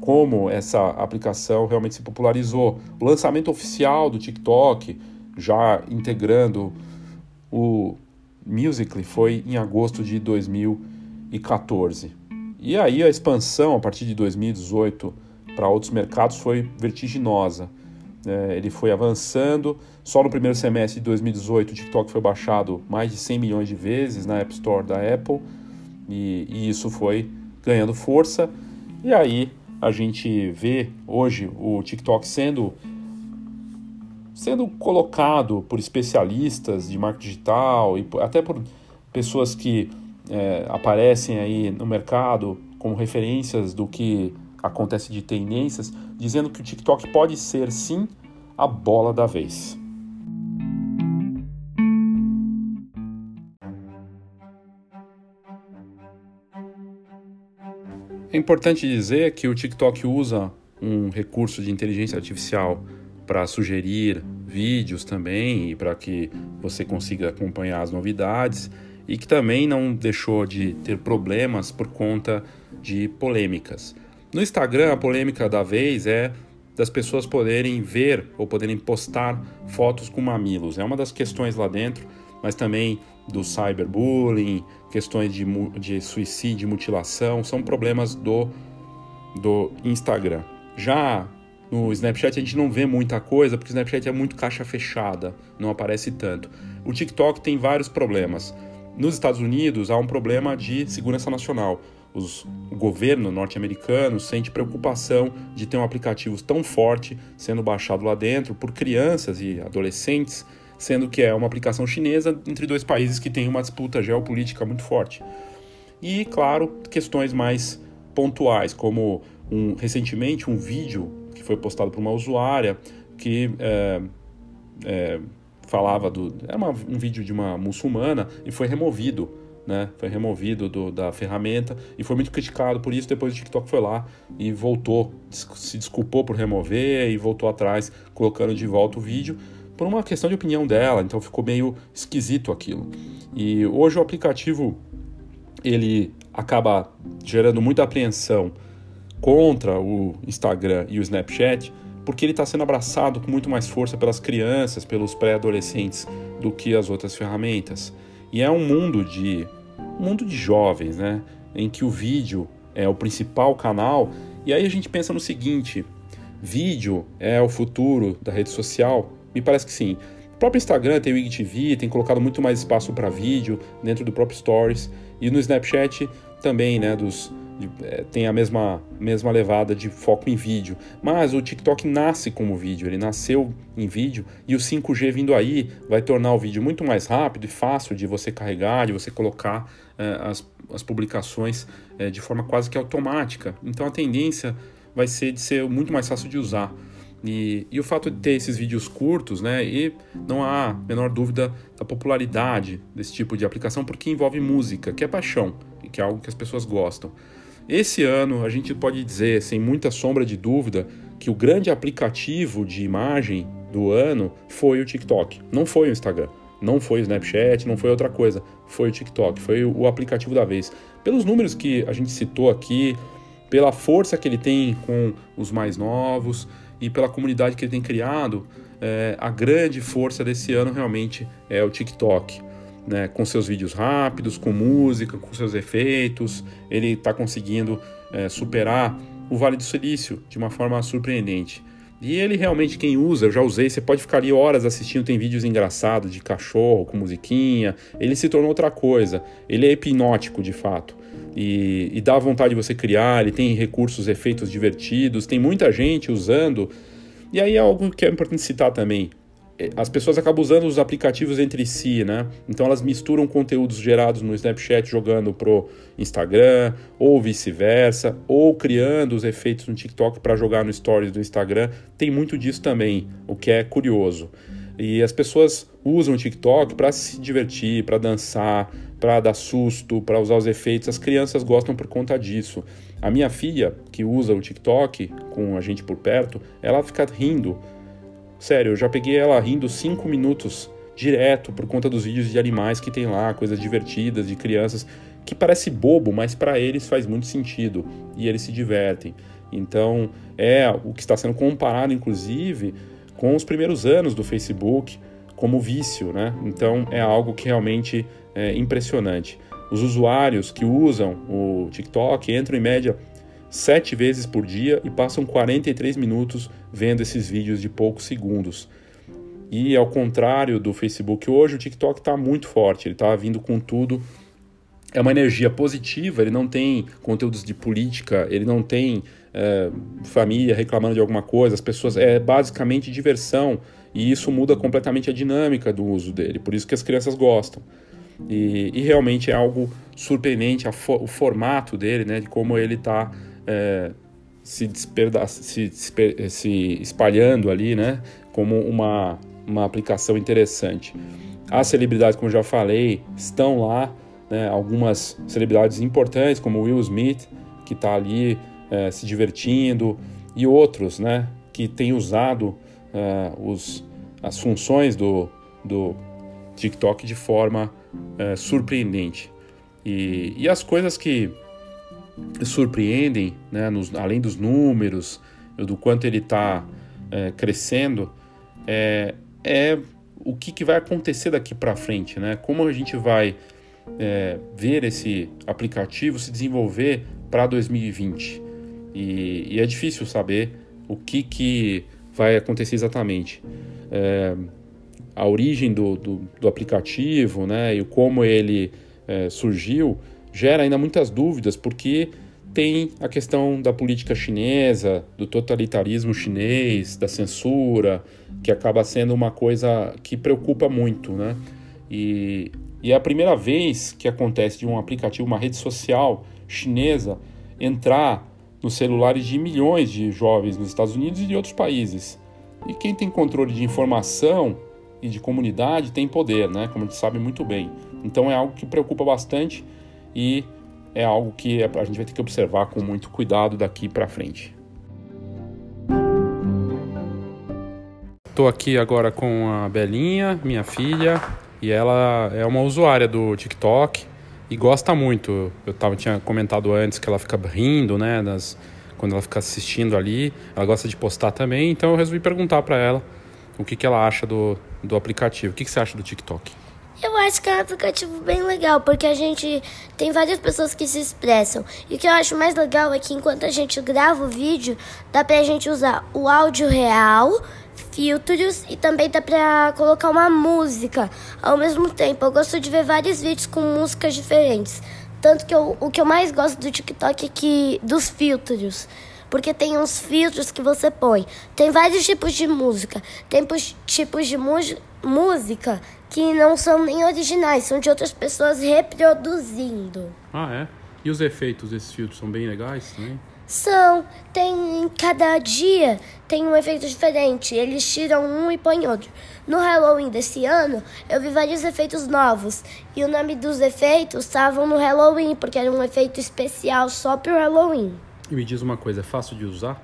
como essa aplicação realmente se popularizou. O lançamento oficial do TikTok, já integrando o Musical.ly, foi em agosto de 2018. 2014. E aí a expansão a partir de 2018 para outros mercados foi vertiginosa. É, ele foi avançando. Só no primeiro semestre de 2018 o TikTok foi baixado mais de 100 milhões de vezes na App Store da Apple e, e isso foi ganhando força. E aí a gente vê hoje o TikTok sendo sendo colocado por especialistas de marketing digital e até por pessoas que é, aparecem aí no mercado como referências do que acontece de tendências, dizendo que o TikTok pode ser sim a bola da vez. É importante dizer que o TikTok usa um recurso de inteligência artificial para sugerir vídeos também e para que você consiga acompanhar as novidades e que também não deixou de ter problemas por conta de polêmicas. No Instagram, a polêmica da vez é das pessoas poderem ver ou poderem postar fotos com mamilos. É uma das questões lá dentro, mas também do cyberbullying, questões de, de suicídio, mutilação, são problemas do, do Instagram. Já no Snapchat a gente não vê muita coisa, porque o Snapchat é muito caixa fechada, não aparece tanto. O TikTok tem vários problemas. Nos Estados Unidos há um problema de segurança nacional. Os, o governo norte-americano sente preocupação de ter um aplicativo tão forte sendo baixado lá dentro por crianças e adolescentes sendo que é uma aplicação chinesa entre dois países que têm uma disputa geopolítica muito forte. E, claro, questões mais pontuais, como um, recentemente um vídeo que foi postado por uma usuária que é, é, falava do. Era um vídeo de uma muçulmana e foi removido. Né? Foi removido do, da ferramenta e foi muito criticado por isso. Depois o TikTok foi lá e voltou, se desculpou por remover e voltou atrás, colocando de volta o vídeo por uma questão de opinião dela, então ficou meio esquisito aquilo. E hoje o aplicativo ele acaba gerando muita apreensão contra o Instagram e o Snapchat, porque ele está sendo abraçado com muito mais força pelas crianças, pelos pré-adolescentes do que as outras ferramentas. E é um mundo de mundo de jovens, né, em que o vídeo é o principal canal. E aí a gente pensa no seguinte: vídeo é o futuro da rede social, me parece que sim. O próprio Instagram tem o IGTV, tem colocado muito mais espaço para vídeo dentro do próprio Stories. E no Snapchat também, né, dos, é, tem a mesma, mesma levada de foco em vídeo. Mas o TikTok nasce como vídeo, ele nasceu em vídeo e o 5G vindo aí vai tornar o vídeo muito mais rápido e fácil de você carregar, de você colocar as, as publicações é, de forma quase que automática. Então a tendência vai ser de ser muito mais fácil de usar. E, e, o fato de ter esses vídeos curtos, né? E não há menor dúvida da popularidade desse tipo de aplicação, porque envolve música, que é paixão, e que é algo que as pessoas gostam. Esse ano, a gente pode dizer, sem muita sombra de dúvida, que o grande aplicativo de imagem do ano foi o TikTok, não foi o Instagram. Não foi o Snapchat, não foi outra coisa. Foi o TikTok, foi o aplicativo da vez. Pelos números que a gente citou aqui, pela força que ele tem com os mais novos, e pela comunidade que ele tem criado, é, a grande força desse ano realmente é o TikTok. Né, com seus vídeos rápidos, com música, com seus efeitos, ele está conseguindo é, superar o Vale do Silício de uma forma surpreendente. E ele realmente, quem usa, eu já usei, você pode ficar ali horas assistindo, tem vídeos engraçados de cachorro com musiquinha. Ele se tornou outra coisa. Ele é hipnótico de fato. E, e dá vontade de você criar, ele tem recursos, efeitos divertidos, tem muita gente usando. E aí é algo que é importante citar também. É, as pessoas acabam usando os aplicativos entre si, né? Então elas misturam conteúdos gerados no Snapchat jogando pro Instagram, ou vice-versa, ou criando os efeitos no TikTok para jogar no Stories do Instagram. Tem muito disso também, o que é curioso. E as pessoas usam o TikTok para se divertir, para dançar, para dar susto, para usar os efeitos. As crianças gostam por conta disso. A minha filha, que usa o TikTok com a gente por perto, ela fica rindo Sério, eu já peguei ela rindo 5 minutos direto por conta dos vídeos de animais que tem lá, coisas divertidas de crianças, que parece bobo, mas para eles faz muito sentido e eles se divertem. Então, é o que está sendo comparado, inclusive, com os primeiros anos do Facebook como vício, né? Então, é algo que realmente é impressionante. Os usuários que usam o TikTok entram em média sete vezes por dia e passam 43 minutos vendo esses vídeos de poucos segundos. E ao contrário do Facebook hoje, o TikTok está muito forte, ele está vindo com tudo é uma energia positiva, ele não tem conteúdos de política, ele não tem é, família reclamando de alguma coisa, as pessoas. É basicamente diversão e isso muda completamente a dinâmica do uso dele, por isso que as crianças gostam. E, e realmente é algo surpreendente fo o formato dele, né, de como ele está é, se, se, se espalhando ali, né, como uma, uma aplicação interessante. As celebridades, como já falei, estão lá, né, algumas celebridades importantes, como Will Smith, que está ali é, se divertindo, e outros né, que têm usado é, os, as funções do, do TikTok de forma é, surpreendente. E, e as coisas que surpreendem, né, nos, além dos números, do quanto ele está é, crescendo, é, é o que, que vai acontecer daqui para frente, né? Como a gente vai é, ver esse aplicativo se desenvolver para 2020. E, e, é difícil saber o que, que vai acontecer exatamente. É, a origem do, do, do, aplicativo né, e como ele é, surgiu gera ainda muitas dúvidas, porque tem a questão da política chinesa, do totalitarismo chinês, da censura, que acaba sendo uma coisa que preocupa muito, né? E, e é a primeira vez que acontece de um aplicativo, uma rede social chinesa, entrar nos celulares de milhões de jovens nos Estados Unidos e de outros países. E quem tem controle de informação e de comunidade tem poder, né? Como a gente sabe muito bem. Então é algo que preocupa bastante e é algo que a gente vai ter que observar com muito cuidado daqui para frente. Estou aqui agora com a Belinha, minha filha, e ela é uma usuária do TikTok e gosta muito. Eu tava, tinha comentado antes que ela fica rindo, né, das, quando ela fica assistindo ali. Ela gosta de postar também, então eu resolvi perguntar para ela o que, que ela acha do, do aplicativo. O que, que você acha do TikTok? Eu acho que é um aplicativo bem legal, porque a gente tem várias pessoas que se expressam. E o que eu acho mais legal é que enquanto a gente grava o vídeo, dá pra gente usar o áudio real, filtros e também dá pra colocar uma música ao mesmo tempo. Eu gosto de ver vários vídeos com músicas diferentes. Tanto que eu, o que eu mais gosto do TikTok é que dos filtros porque tem uns filtros que você põe. Tem vários tipos de música. Tem tipos de música que não são nem originais, são de outras pessoas reproduzindo. Ah, é? E os efeitos desses filtros são bem legais também? São. Tem cada dia tem um efeito diferente. Eles tiram um e põem outro. No Halloween desse ano, eu vi vários efeitos novos. E o nome dos efeitos estavam no Halloween, porque era um efeito especial só pro Halloween. E me diz uma coisa, é fácil de usar?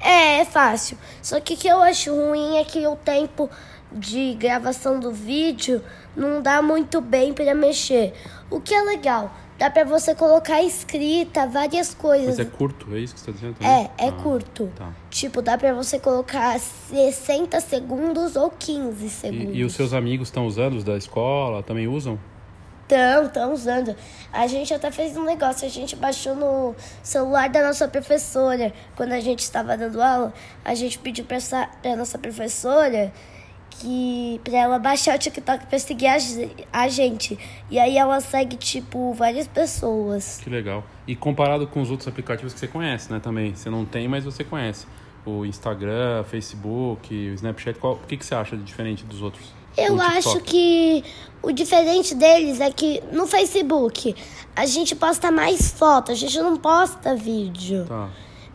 É, é fácil. Só que o que eu acho ruim é que o tempo de gravação do vídeo não dá muito bem para mexer. O que é legal, dá para você colocar escrita, várias coisas. Mas é curto, é isso que você está dizendo? Também? É, é ah, curto. Tá. Tipo, dá para você colocar 60 segundos ou 15 segundos. E, e os seus amigos estão usando, os da escola, também usam? Estão, estão usando. A gente até fez um negócio, a gente baixou no celular da nossa professora. Quando a gente estava dando aula, a gente pediu para a nossa professora que para ela baixar o TikTok para seguir a, a gente. E aí ela segue, tipo, várias pessoas. Que legal. E comparado com os outros aplicativos que você conhece, né, também. Você não tem, mas você conhece. O Instagram, Facebook, o Snapchat, qual, o que, que você acha de diferente dos outros? Eu acho que o diferente deles é que no Facebook a gente posta mais foto, a gente não posta vídeo. Tá.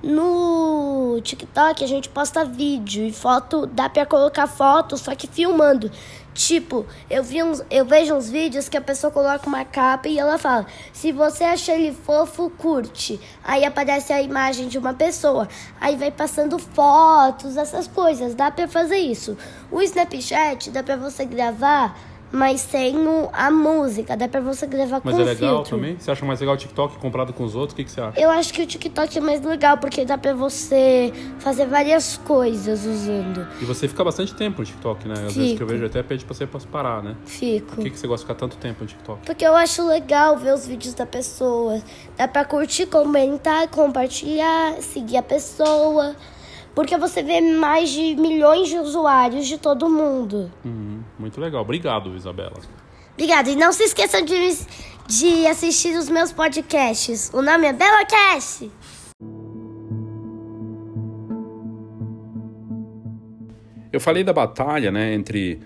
No TikTok a gente posta vídeo e foto, dá para colocar foto, só que filmando. Tipo, eu, vi uns, eu vejo uns vídeos que a pessoa coloca uma capa e ela fala: se você achar ele fofo, curte. Aí aparece a imagem de uma pessoa. Aí vai passando fotos, essas coisas. Dá pra fazer isso. O Snapchat dá pra você gravar mas sem a música. Dá pra você gravar mas com Mas é legal filtro. também? Você acha mais legal o TikTok comparado com os outros? O que, que você acha? Eu acho que o TikTok é mais legal, porque dá pra você fazer várias coisas usando. E você fica bastante tempo no TikTok, né? Às Fico. vezes que eu vejo até pede pra você parar, né? Fico. Por que, que você gosta de ficar tanto tempo no TikTok? Porque eu acho legal ver os vídeos da pessoa. Dá pra curtir, comentar, compartilhar, seguir a pessoa. Porque você vê mais de milhões de usuários de todo mundo. Uhum, muito legal. Obrigado, Isabela. Obrigada. E não se esqueçam de, de assistir os meus podcasts. O nome é BelaCast. Eu falei da batalha né, entre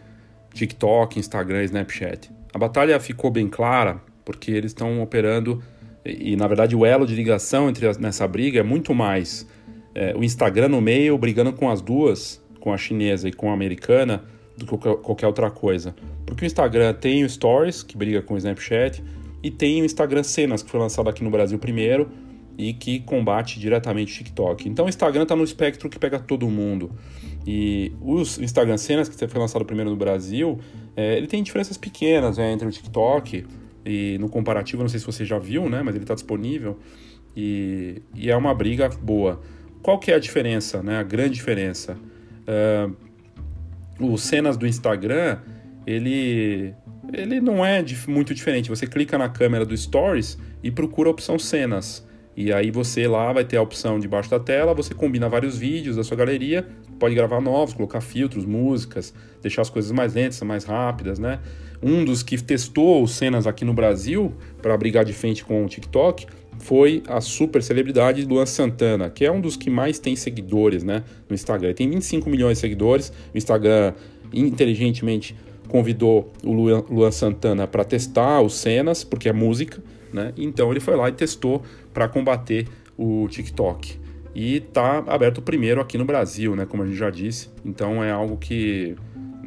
TikTok, Instagram e Snapchat. A batalha ficou bem clara porque eles estão operando e, e, na verdade o elo de ligação entre as, nessa briga é muito mais é, o Instagram no meio brigando com as duas, com a chinesa e com a americana, do que qualquer, outra coisa. Porque o Instagram tem o Stories, que briga com o Snapchat, e tem o Instagram Cenas, que foi lançado aqui no Brasil primeiro e que combate diretamente o TikTok. Então o Instagram está no espectro que pega todo mundo. E o Instagram Cenas, que foi lançado primeiro no Brasil, é, ele tem diferenças pequenas né, entre o TikTok e no comparativo, não sei se você já viu, né, mas ele está disponível e, e, é uma briga boa. Qual que é a diferença, né, a grande diferença? Uh, o Cenas do Instagram, ele, ele não é muito diferente. Você clica na câmera do Stories e procura a opção Cenas. E aí você lá vai ter a opção debaixo da tela, você combina vários vídeos da sua galeria, pode gravar novos, colocar filtros, músicas, deixar as coisas mais lentas, mais rápidas, né? Um dos que testou cenas aqui no Brasil para brigar de frente com o TikTok foi a super celebridade Luan Santana, que é um dos que mais tem seguidores, né, no Instagram. Ele tem 25 milhões de seguidores. O Instagram inteligentemente convidou o Luan, Luan Santana para testar os cenas, porque é música, né? Então ele foi lá e testou para combater o TikTok. E está aberto primeiro aqui no Brasil, né? Como a gente já disse. Então é algo que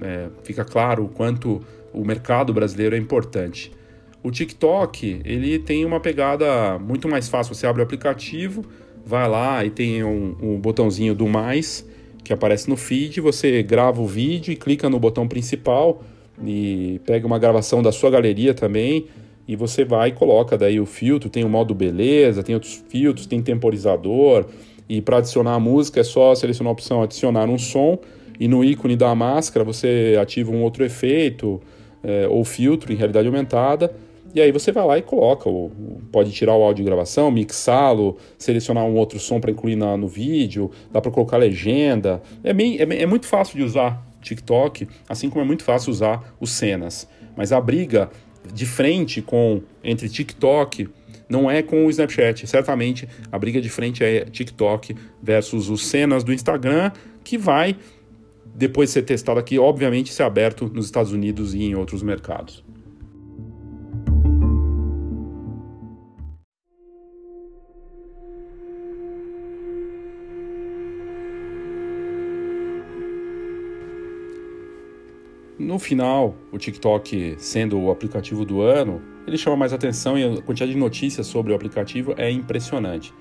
é, fica claro o quanto o mercado brasileiro é importante. O TikTok ele tem uma pegada muito mais fácil. Você abre o aplicativo, vai lá e tem um, um botãozinho do mais que aparece no feed. Você grava o vídeo e clica no botão principal e pega uma gravação da sua galeria também. E você vai e coloca daí o filtro, tem o modo beleza, tem outros filtros, tem temporizador, e para adicionar a música é só selecionar a opção adicionar um som, e no ícone da máscara você ativa um outro efeito, é, ou filtro em realidade aumentada, e aí você vai lá e coloca, ou, pode tirar o áudio de gravação, mixá-lo, selecionar um outro som para incluir na, no vídeo, dá para colocar legenda, é, bem, é, é muito fácil de usar TikTok, assim como é muito fácil usar os cenas. Mas a briga de frente com entre TikTok não é com o Snapchat. Certamente a briga de frente é TikTok versus os cenas do Instagram, que vai, depois de ser testado aqui, obviamente ser aberto nos Estados Unidos e em outros mercados. No final, o TikTok sendo o aplicativo do ano, ele chama mais atenção e a quantidade de notícias sobre o aplicativo é impressionante.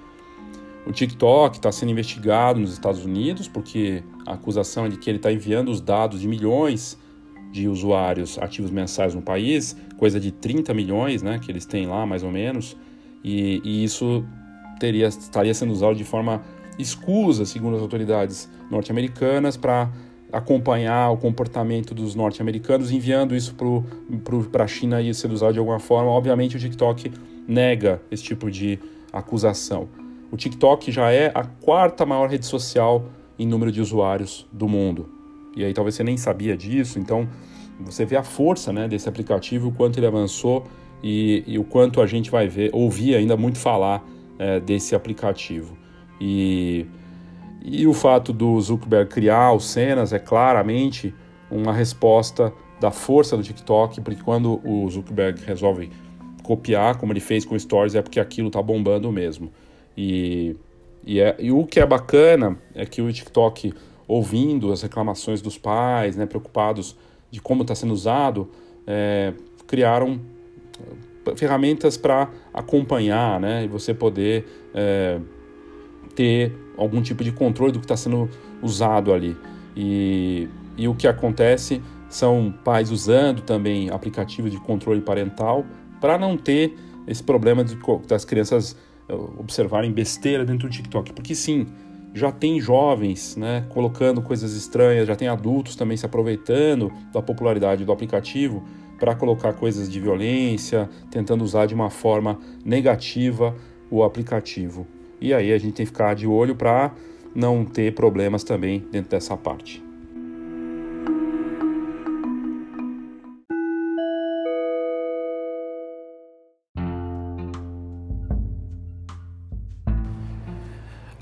O TikTok está sendo investigado nos Estados Unidos porque a acusação é de que ele está enviando os dados de milhões de usuários ativos mensais no país, coisa de 30 milhões, né, que eles têm lá mais ou menos, e, e isso teria, estaria sendo usado de forma escusa, segundo as autoridades norte-americanas, para acompanhar o comportamento dos norte-americanos, enviando isso para a China e ser usado de alguma forma. Obviamente, o TikTok nega esse tipo de acusação. O TikTok já é a quarta maior rede social em número de usuários do mundo. E aí talvez você nem sabia disso, então você vê a força né, desse aplicativo, o quanto ele avançou e, e o quanto a gente vai ver, ouvir ainda muito falar é, desse aplicativo. E e o fato do Zuckerberg criar os cenas é claramente uma resposta da força do TikTok, porque quando o Zuckerberg resolve copiar, como ele fez com Stories, é porque aquilo tá bombando mesmo. E, e, é, e o que é bacana é que o TikTok, ouvindo as reclamações dos pais, né, preocupados de como está sendo usado, é, criaram ferramentas para acompanhar, né, e você poder é, ter algum tipo de controle do que está sendo usado ali. E, e o que acontece são pais usando também aplicativos de controle parental para não ter esse problema de, das crianças eh, observarem besteira dentro do TikTok. Porque sim, já tem jovens né, colocando coisas estranhas, já tem adultos também se aproveitando da popularidade do aplicativo para colocar coisas de violência, tentando usar de uma forma negativa o aplicativo. E aí a gente tem que ficar de olho para não ter problemas também dentro dessa parte.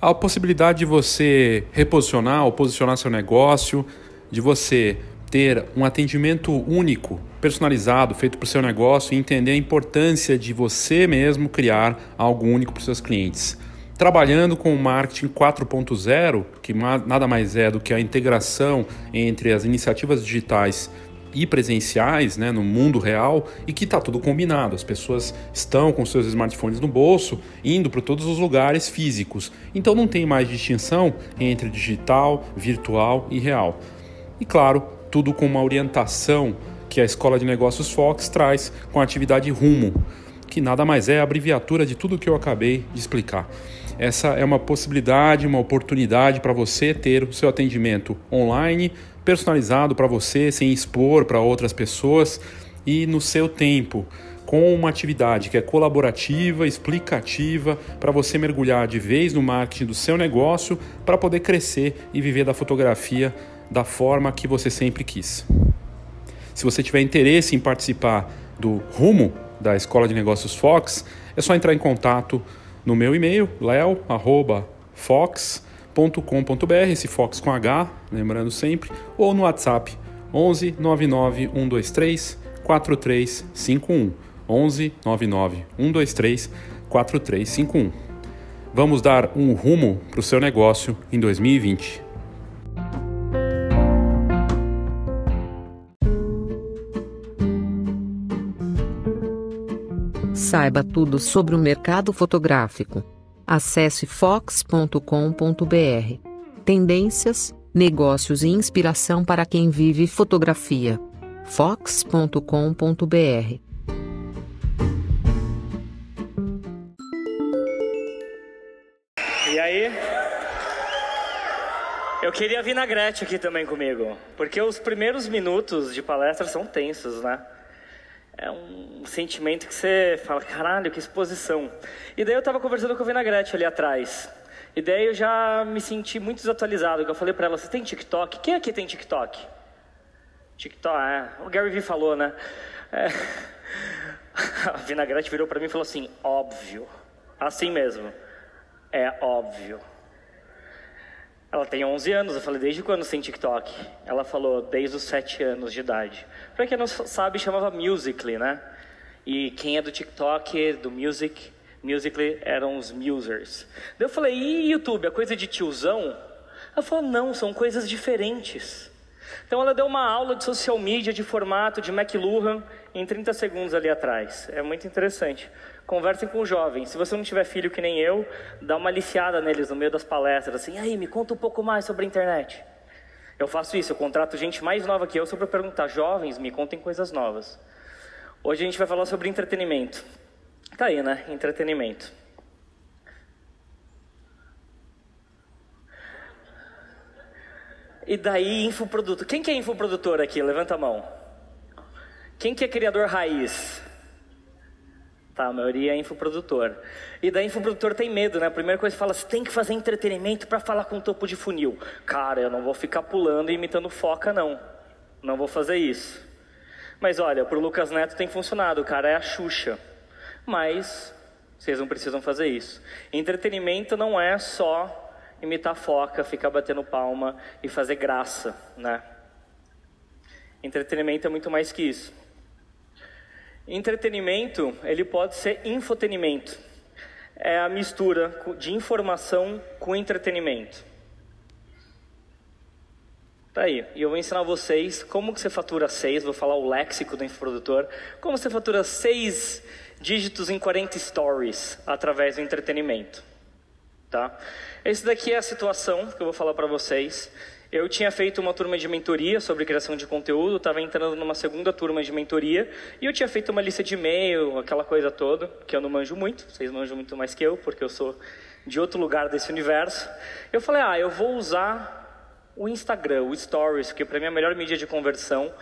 A possibilidade de você reposicionar ou posicionar seu negócio, de você ter um atendimento único, personalizado, feito para o seu negócio e entender a importância de você mesmo criar algo único para os seus clientes. Trabalhando com o marketing 4.0, que nada mais é do que a integração entre as iniciativas digitais e presenciais né, no mundo real e que está tudo combinado. As pessoas estão com seus smartphones no bolso, indo para todos os lugares físicos. Então não tem mais distinção entre digital, virtual e real. E claro, tudo com uma orientação que a Escola de Negócios Fox traz com a atividade Rumo, que nada mais é a abreviatura de tudo que eu acabei de explicar. Essa é uma possibilidade, uma oportunidade para você ter o seu atendimento online personalizado para você, sem expor para outras pessoas e no seu tempo, com uma atividade que é colaborativa, explicativa, para você mergulhar de vez no marketing do seu negócio para poder crescer e viver da fotografia da forma que você sempre quis. Se você tiver interesse em participar do rumo da Escola de Negócios Fox, é só entrar em contato no meu e-mail, leo.fox.com fox.com.br, esse Fox com H, lembrando sempre, ou no WhatsApp 11 99 123 4351. 11 99 123 4351. Vamos dar um rumo para o seu negócio em 2020. Saiba tudo sobre o mercado fotográfico. Acesse fox.com.br. Tendências, negócios e inspiração para quem vive fotografia. fox.com.br. E aí? Eu queria vinagrete aqui também comigo, porque os primeiros minutos de palestra são tensos, né? É um sentimento que você fala, caralho, que exposição. E daí eu estava conversando com a Vinagrete ali atrás. E daí eu já me senti muito desatualizado. Eu falei para ela, você tem TikTok? Quem aqui tem TikTok? TikTok, é. O Gary Vee falou, né? É. A Vinagrete virou para mim e falou assim, óbvio. Assim mesmo. É óbvio. Ela tem 11 anos. Eu falei, desde quando tem TikTok? Ela falou, desde os 7 anos de idade. Para quem não sabe, chamava Musical.ly, né? E quem é do TikTok, do Music, Musical.ly eram os musers. Daí eu falei, e YouTube, é coisa de tiozão? Ela falou, não, são coisas diferentes. Então ela deu uma aula de social media, de formato, de McLuhan, em 30 segundos ali atrás. É muito interessante. Conversem com jovens. Se você não tiver filho que nem eu, dá uma aliciada neles no meio das palestras, assim, aí, me conta um pouco mais sobre a internet. Eu faço isso, eu contrato gente mais nova que eu só para perguntar, jovens, me contem coisas novas. Hoje a gente vai falar sobre entretenimento. Tá aí, né? Entretenimento. E daí, infoproduto. Quem que é infoprodutor aqui? Levanta a mão. Quem que é criador raiz? Tá, a maioria é infoprodutor. E da infoprodutor tem medo, né? A primeira coisa que fala, você tem que fazer entretenimento para falar com topo de funil. Cara, eu não vou ficar pulando e imitando foca, não. Não vou fazer isso. Mas olha, pro Lucas Neto tem funcionado, o cara é a Xuxa. Mas vocês não precisam fazer isso. Entretenimento não é só imitar foca, ficar batendo palma e fazer graça, né? Entretenimento é muito mais que isso. Entretenimento, ele pode ser infotenimento. É a mistura de informação com entretenimento. Tá aí. E eu vou ensinar vocês como que você fatura seis, vou falar o léxico do infoprodutor, como você fatura seis dígitos em 40 stories através do entretenimento. Tá? Esse daqui é a situação que eu vou falar para vocês. Eu tinha feito uma turma de mentoria sobre criação de conteúdo, estava entrando numa segunda turma de mentoria e eu tinha feito uma lista de e-mail, aquela coisa toda, que eu não manjo muito, vocês manjam muito mais que eu, porque eu sou de outro lugar desse universo. Eu falei, ah, eu vou usar o Instagram, o Stories, que para mim é a melhor mídia de conversão,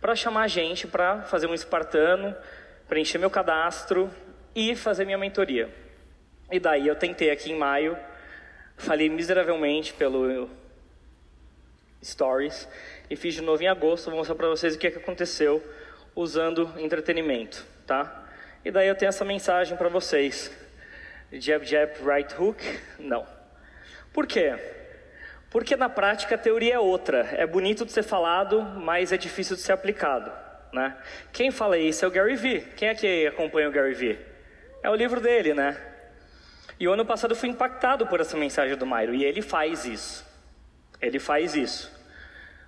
para chamar gente para fazer um espartano, preencher meu cadastro e fazer minha mentoria. E daí eu tentei aqui em maio falei miseravelmente pelo Stories e fiz de novo em agosto. Vou mostrar para vocês o que, é que aconteceu usando entretenimento, tá? E daí eu tenho essa mensagem para vocês. Jab, jab, right hook? Não. Por quê? Porque na prática a teoria é outra. É bonito de ser falado, mas é difícil de ser aplicado. Né? Quem fala isso é o Gary Vee. Quem é que acompanha o Gary Vee? É o livro dele, né? E o ano passado eu fui impactado por essa mensagem do Mairo. E ele faz isso. Ele faz isso.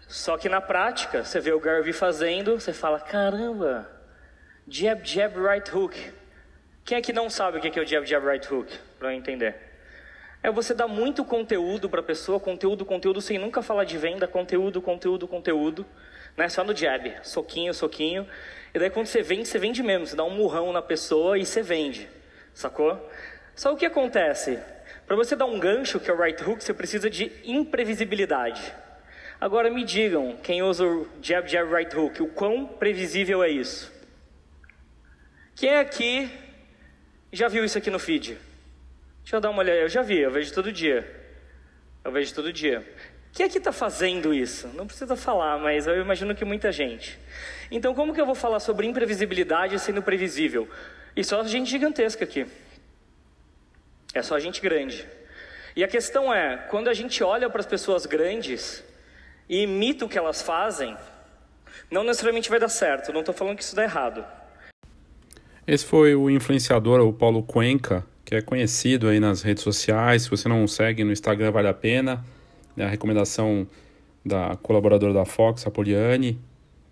Só que na prática, você vê o Gary Vee fazendo, você fala, caramba, jab, jab, right hook. Quem é que não sabe o que é o jab, jab, right hook? Para eu entender. É você dar muito conteúdo para a pessoa, conteúdo, conteúdo, sem nunca falar de venda, conteúdo, conteúdo, conteúdo, né? Só no jab, soquinho, soquinho. E daí quando você vende, você vende mesmo, você dá um murrão na pessoa e você vende, sacou? Só o que acontece? Para você dar um gancho, que é o right hook, você precisa de imprevisibilidade. Agora me digam, quem usa o jab, jab, right hook, o quão previsível é isso? Quem aqui já viu isso aqui no feed? Deixa eu dar uma olhada. Eu já vi, eu vejo todo dia. Eu vejo todo dia. Quem aqui está fazendo isso? Não precisa falar, mas eu imagino que muita gente. Então, como que eu vou falar sobre imprevisibilidade sendo previsível? E só gente gigantesca aqui. É só gente grande. E a questão é, quando a gente olha para as pessoas grandes e imita o que elas fazem, não necessariamente vai dar certo. Não estou falando que isso dá errado. Esse foi o influenciador, o Paulo Cuenca, que é conhecido aí nas redes sociais. Se você não segue no Instagram, vale a pena. É a recomendação da colaboradora da Fox, a Poliane,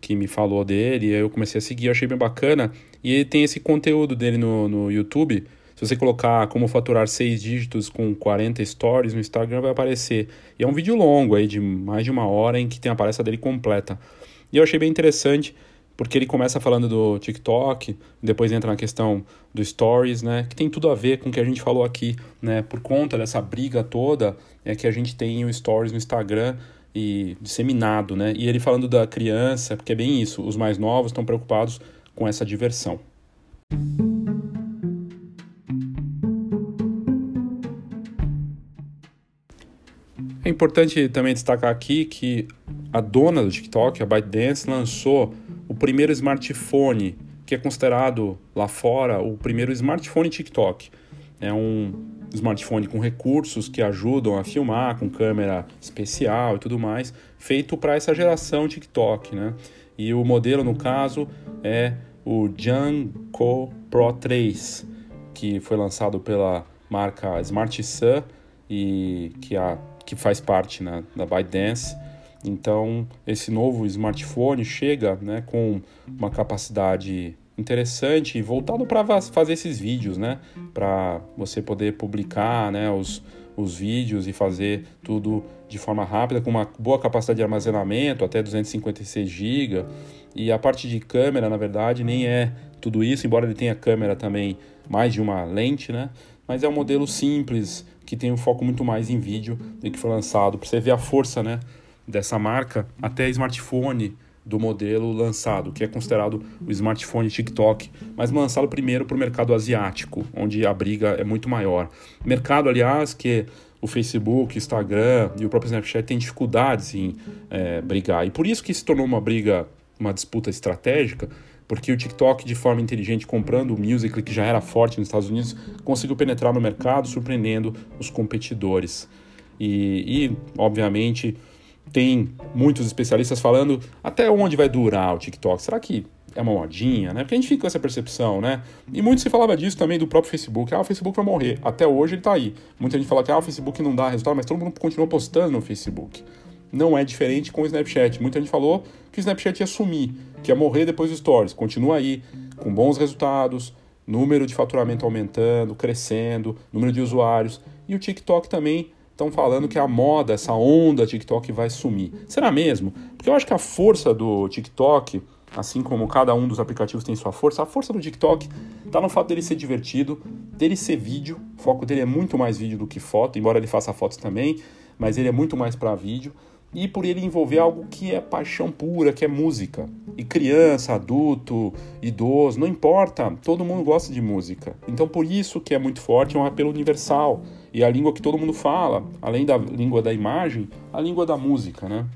que me falou dele. Eu comecei a seguir, achei bem bacana. E ele tem esse conteúdo dele no, no YouTube. Se você colocar como faturar seis dígitos com 40 stories no Instagram, vai aparecer. E é um vídeo longo aí, de mais de uma hora, em que tem a palestra dele completa. E eu achei bem interessante porque ele começa falando do TikTok, depois entra na questão do Stories, né, que tem tudo a ver com o que a gente falou aqui, né, por conta dessa briga toda, é que a gente tem o Stories no Instagram e disseminado, né, e ele falando da criança, porque é bem isso, os mais novos estão preocupados com essa diversão. É importante também destacar aqui que a dona do TikTok, a ByteDance, lançou o primeiro smartphone, que é considerado lá fora o primeiro smartphone TikTok. É um smartphone com recursos que ajudam a filmar, com câmera especial e tudo mais, feito para essa geração TikTok, né? E o modelo, no caso, é o Janko Pro 3, que foi lançado pela marca Smart Sun e que, a, que faz parte né, da ByteDance então, esse novo smartphone chega né, com uma capacidade interessante voltado para fazer esses vídeos, né? Para você poder publicar né, os, os vídeos e fazer tudo de forma rápida, com uma boa capacidade de armazenamento, até 256 GB. E a parte de câmera, na verdade, nem é tudo isso, embora ele tenha câmera também mais de uma lente, né? Mas é um modelo simples, que tem um foco muito mais em vídeo do que foi lançado, para você ver a força, né? dessa marca até smartphone do modelo lançado, que é considerado o smartphone TikTok, mas lançado primeiro para o mercado asiático, onde a briga é muito maior. Mercado, aliás, que o Facebook, Instagram e o próprio Snapchat têm dificuldades em é, brigar. E por isso que se tornou uma briga, uma disputa estratégica, porque o TikTok, de forma inteligente, comprando o Musical.ly, que já era forte nos Estados Unidos, conseguiu penetrar no mercado, surpreendendo os competidores. E, e obviamente, tem muitos especialistas falando até onde vai durar o TikTok. Será que é uma modinha, né? Porque a gente fica com essa percepção, né? E muito se falava disso também do próprio Facebook. Ah, o Facebook vai morrer. Até hoje ele tá aí. Muita gente fala que ah, o Facebook não dá resultado, mas todo mundo continua postando no Facebook. Não é diferente com o Snapchat. Muita gente falou que o Snapchat ia sumir, que ia morrer depois dos stories. Continua aí, com bons resultados, número de faturamento aumentando, crescendo, número de usuários. E o TikTok também estão falando que a moda, essa onda TikTok vai sumir. Será mesmo? Porque eu acho que a força do TikTok, assim como cada um dos aplicativos tem sua força, a força do TikTok está no fato dele ser divertido, dele ser vídeo, o foco dele é muito mais vídeo do que foto, embora ele faça fotos também, mas ele é muito mais para vídeo e por ele envolver algo que é paixão pura, que é música. E criança, adulto, idoso, não importa, todo mundo gosta de música. Então por isso que é muito forte, é um apelo universal. E a língua que todo mundo fala, além da língua da imagem, a língua da música, né?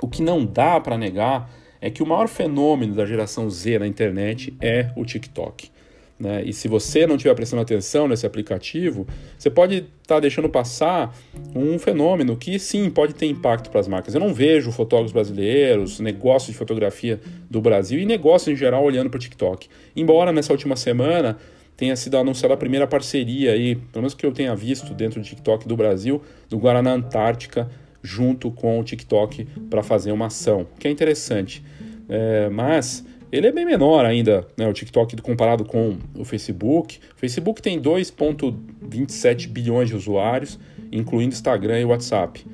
O que não dá para negar é que o maior fenômeno da geração Z na internet é o TikTok. Né? E se você não estiver prestando atenção nesse aplicativo, você pode estar tá deixando passar um fenômeno que sim pode ter impacto para as marcas. Eu não vejo fotógrafos brasileiros, negócios de fotografia do Brasil e negócios em geral olhando para o TikTok. Embora nessa última semana tenha sido anunciada a primeira parceria aí, pelo menos que eu tenha visto dentro do TikTok do Brasil, do Guaraná Antártica junto com o TikTok para fazer uma ação, que é interessante. É, mas ele é bem menor ainda, né, o TikTok comparado com o Facebook. O Facebook tem 2,27 bilhões de usuários, incluindo Instagram e WhatsApp.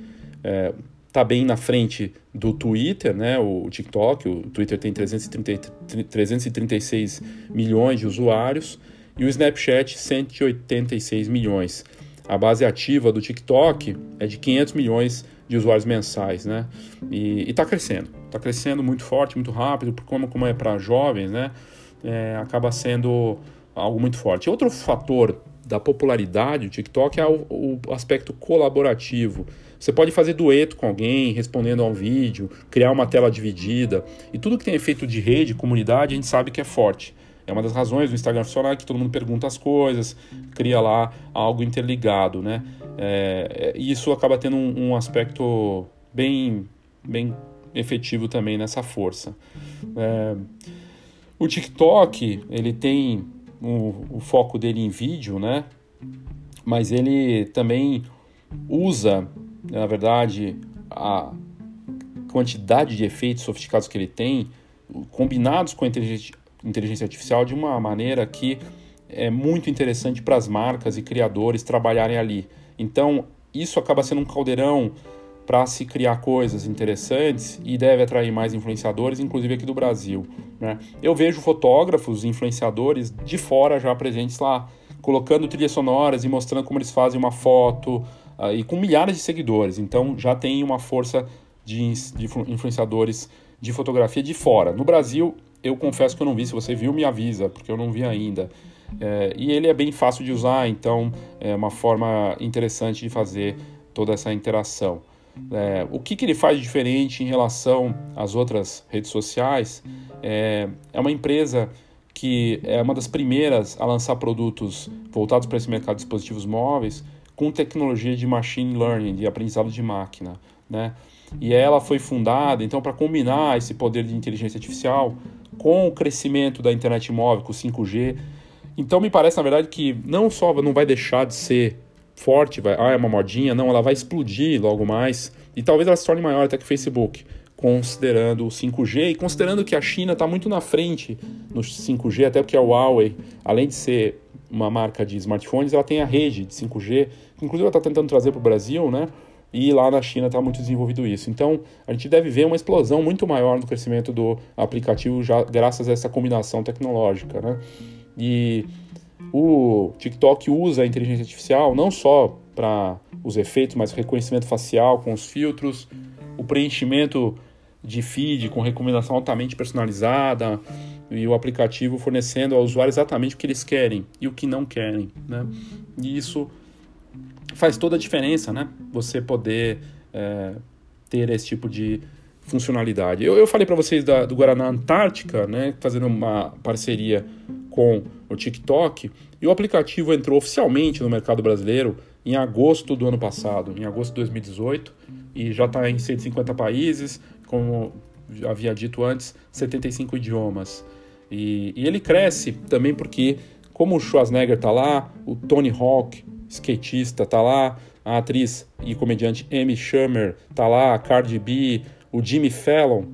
É, tá bem na frente do Twitter, né, o TikTok. O Twitter tem 330, 336 milhões de usuários e o Snapchat 186 milhões. A base ativa do TikTok é de 500 milhões de usuários mensais, né? E está crescendo, está crescendo muito forte, muito rápido, porque como, como é para jovens, né? É, acaba sendo algo muito forte. Outro fator da popularidade do TikTok é o, o, aspecto colaborativo. Você pode fazer dueto com alguém, respondendo a um vídeo, criar uma tela dividida. E tudo que tem efeito de rede, comunidade, a gente sabe que é forte. É uma das razões do Instagram funcionar que todo mundo pergunta as coisas, cria lá algo interligado, né? É, e isso acaba tendo um, um, aspecto bem, bem efetivo também nessa força. É, o TikTok, ele tem o, o foco dele em vídeo, né? Mas ele também usa, na verdade, a quantidade de efeitos sofisticados que ele tem, combinados com a inteligência, inteligência artificial de uma maneira que é muito interessante para as marcas e criadores trabalharem ali. Então, isso acaba sendo um caldeirão para se criar coisas interessantes e deve atrair mais influenciadores, inclusive aqui do Brasil. Né? Eu vejo fotógrafos, influenciadores de fora já presentes lá, colocando trilhas sonoras e mostrando como eles fazem uma foto, uh, e com milhares de seguidores. Então já tem uma força de, de influenciadores de fotografia de fora. No Brasil, eu confesso que eu não vi. Se você viu, me avisa, porque eu não vi ainda. É, e ele é bem fácil de usar, então é uma forma interessante de fazer toda essa interação. É, o que, que ele faz diferente em relação às outras redes sociais? É, é uma empresa que é uma das primeiras a lançar produtos voltados para esse mercado de dispositivos móveis com tecnologia de machine learning, de aprendizado de máquina. Né? E ela foi fundada, então, para combinar esse poder de inteligência artificial com o crescimento da internet móvel, com o 5G. Então me parece, na verdade, que não só não vai deixar de ser forte, vai, ah, é uma modinha, não, ela vai explodir logo mais. E talvez ela se torne maior até que o Facebook, considerando o 5G e considerando que a China está muito na frente no 5G, até porque a Huawei, além de ser uma marca de smartphones, ela tem a rede de 5G, que inclusive ela está tentando trazer para o Brasil, né? E lá na China está muito desenvolvido isso. Então, a gente deve ver uma explosão muito maior no crescimento do aplicativo já graças a essa combinação tecnológica, né? E o TikTok usa a inteligência artificial não só para os efeitos, mas reconhecimento facial com os filtros, o preenchimento de feed com recomendação altamente personalizada e o aplicativo fornecendo ao usuário exatamente o que eles querem e o que não querem, né? E isso faz toda a diferença, né? Você poder é, ter esse tipo de funcionalidade. Eu, eu falei para vocês da, do Guaraná Antártica, né? Fazendo uma parceria com o TikTok e o aplicativo entrou oficialmente no mercado brasileiro em agosto do ano passado, em agosto de 2018, e já está em 150 países, como havia dito antes, 75 idiomas. E, e ele cresce também porque, como o Schwarzenegger está lá, o Tony Hawk, skatista tá lá, a atriz e comediante Amy Schumer tá lá, a Cardi B, o Jimmy Fallon,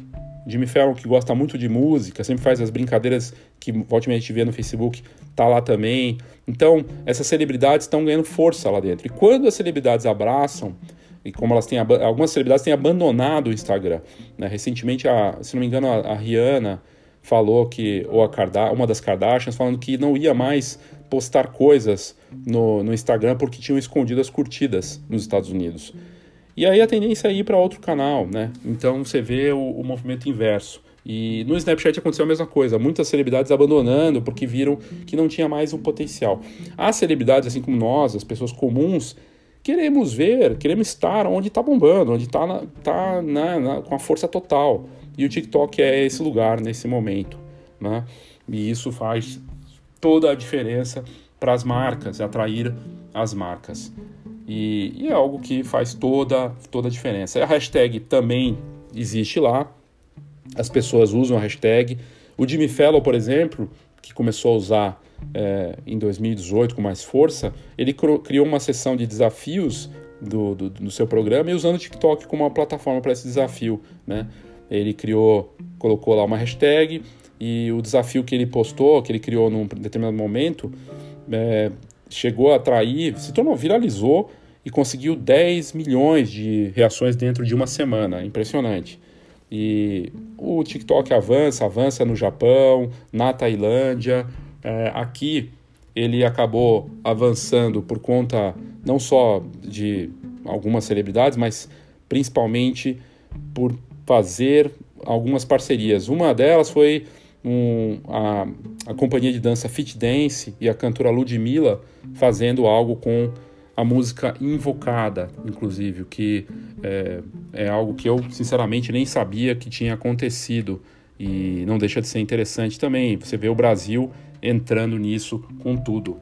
Jimmy Fallon que gosta muito de música, sempre faz as brincadeiras que volte a gente vê no Facebook, tá lá também. Então, essas celebridades estão ganhando força lá dentro. E quando as celebridades abraçam, e como elas têm algumas celebridades têm abandonado o Instagram, né? Recentemente, a, se não me engano, a, a Rihanna falou que ou a Kardashian, uma das Kardashians falando que não ia mais postar coisas no, no Instagram porque tinham escondido as curtidas nos Estados Unidos. E aí a tendência é ir para outro canal, né? Então você vê o, o, movimento inverso. E no Snapchat aconteceu a mesma coisa, muitas celebridades abandonando porque viram que não tinha mais um potencial. As celebridades, assim como nós, as pessoas comuns, queremos ver, queremos estar onde está bombando, onde está tá, tá com a força total. E o TikTok é esse lugar nesse momento, né? E isso faz toda a diferença para as marcas, atrair as marcas. E, e, é algo que faz toda, toda a diferença. A hashtag também existe lá, as pessoas usam a hashtag. O Jimmy Fellow, por exemplo, que começou a usar é, em 2018 com mais força, ele criou uma sessão de desafios do, do, do seu programa e usando o TikTok como uma plataforma para esse desafio. Né? Ele criou, colocou lá uma hashtag e o desafio que ele postou, que ele criou num determinado momento, é, chegou a atrair, se tornou, viralizou e conseguiu 10 milhões de reações dentro de uma semana. Impressionante. E o TikTok avança, avança no Japão, na Tailândia. É, aqui ele acabou avançando por conta não só de algumas celebridades, mas principalmente por fazer algumas parcerias. Uma delas foi um, a, a companhia de dança Fit Dance e a cantora Ludmilla fazendo algo com a música Invocada, inclusive, o que é, é, algo que eu sinceramente nem sabia que tinha acontecido e não deixa de ser interessante também. Você vê o Brasil entrando nisso com tudo.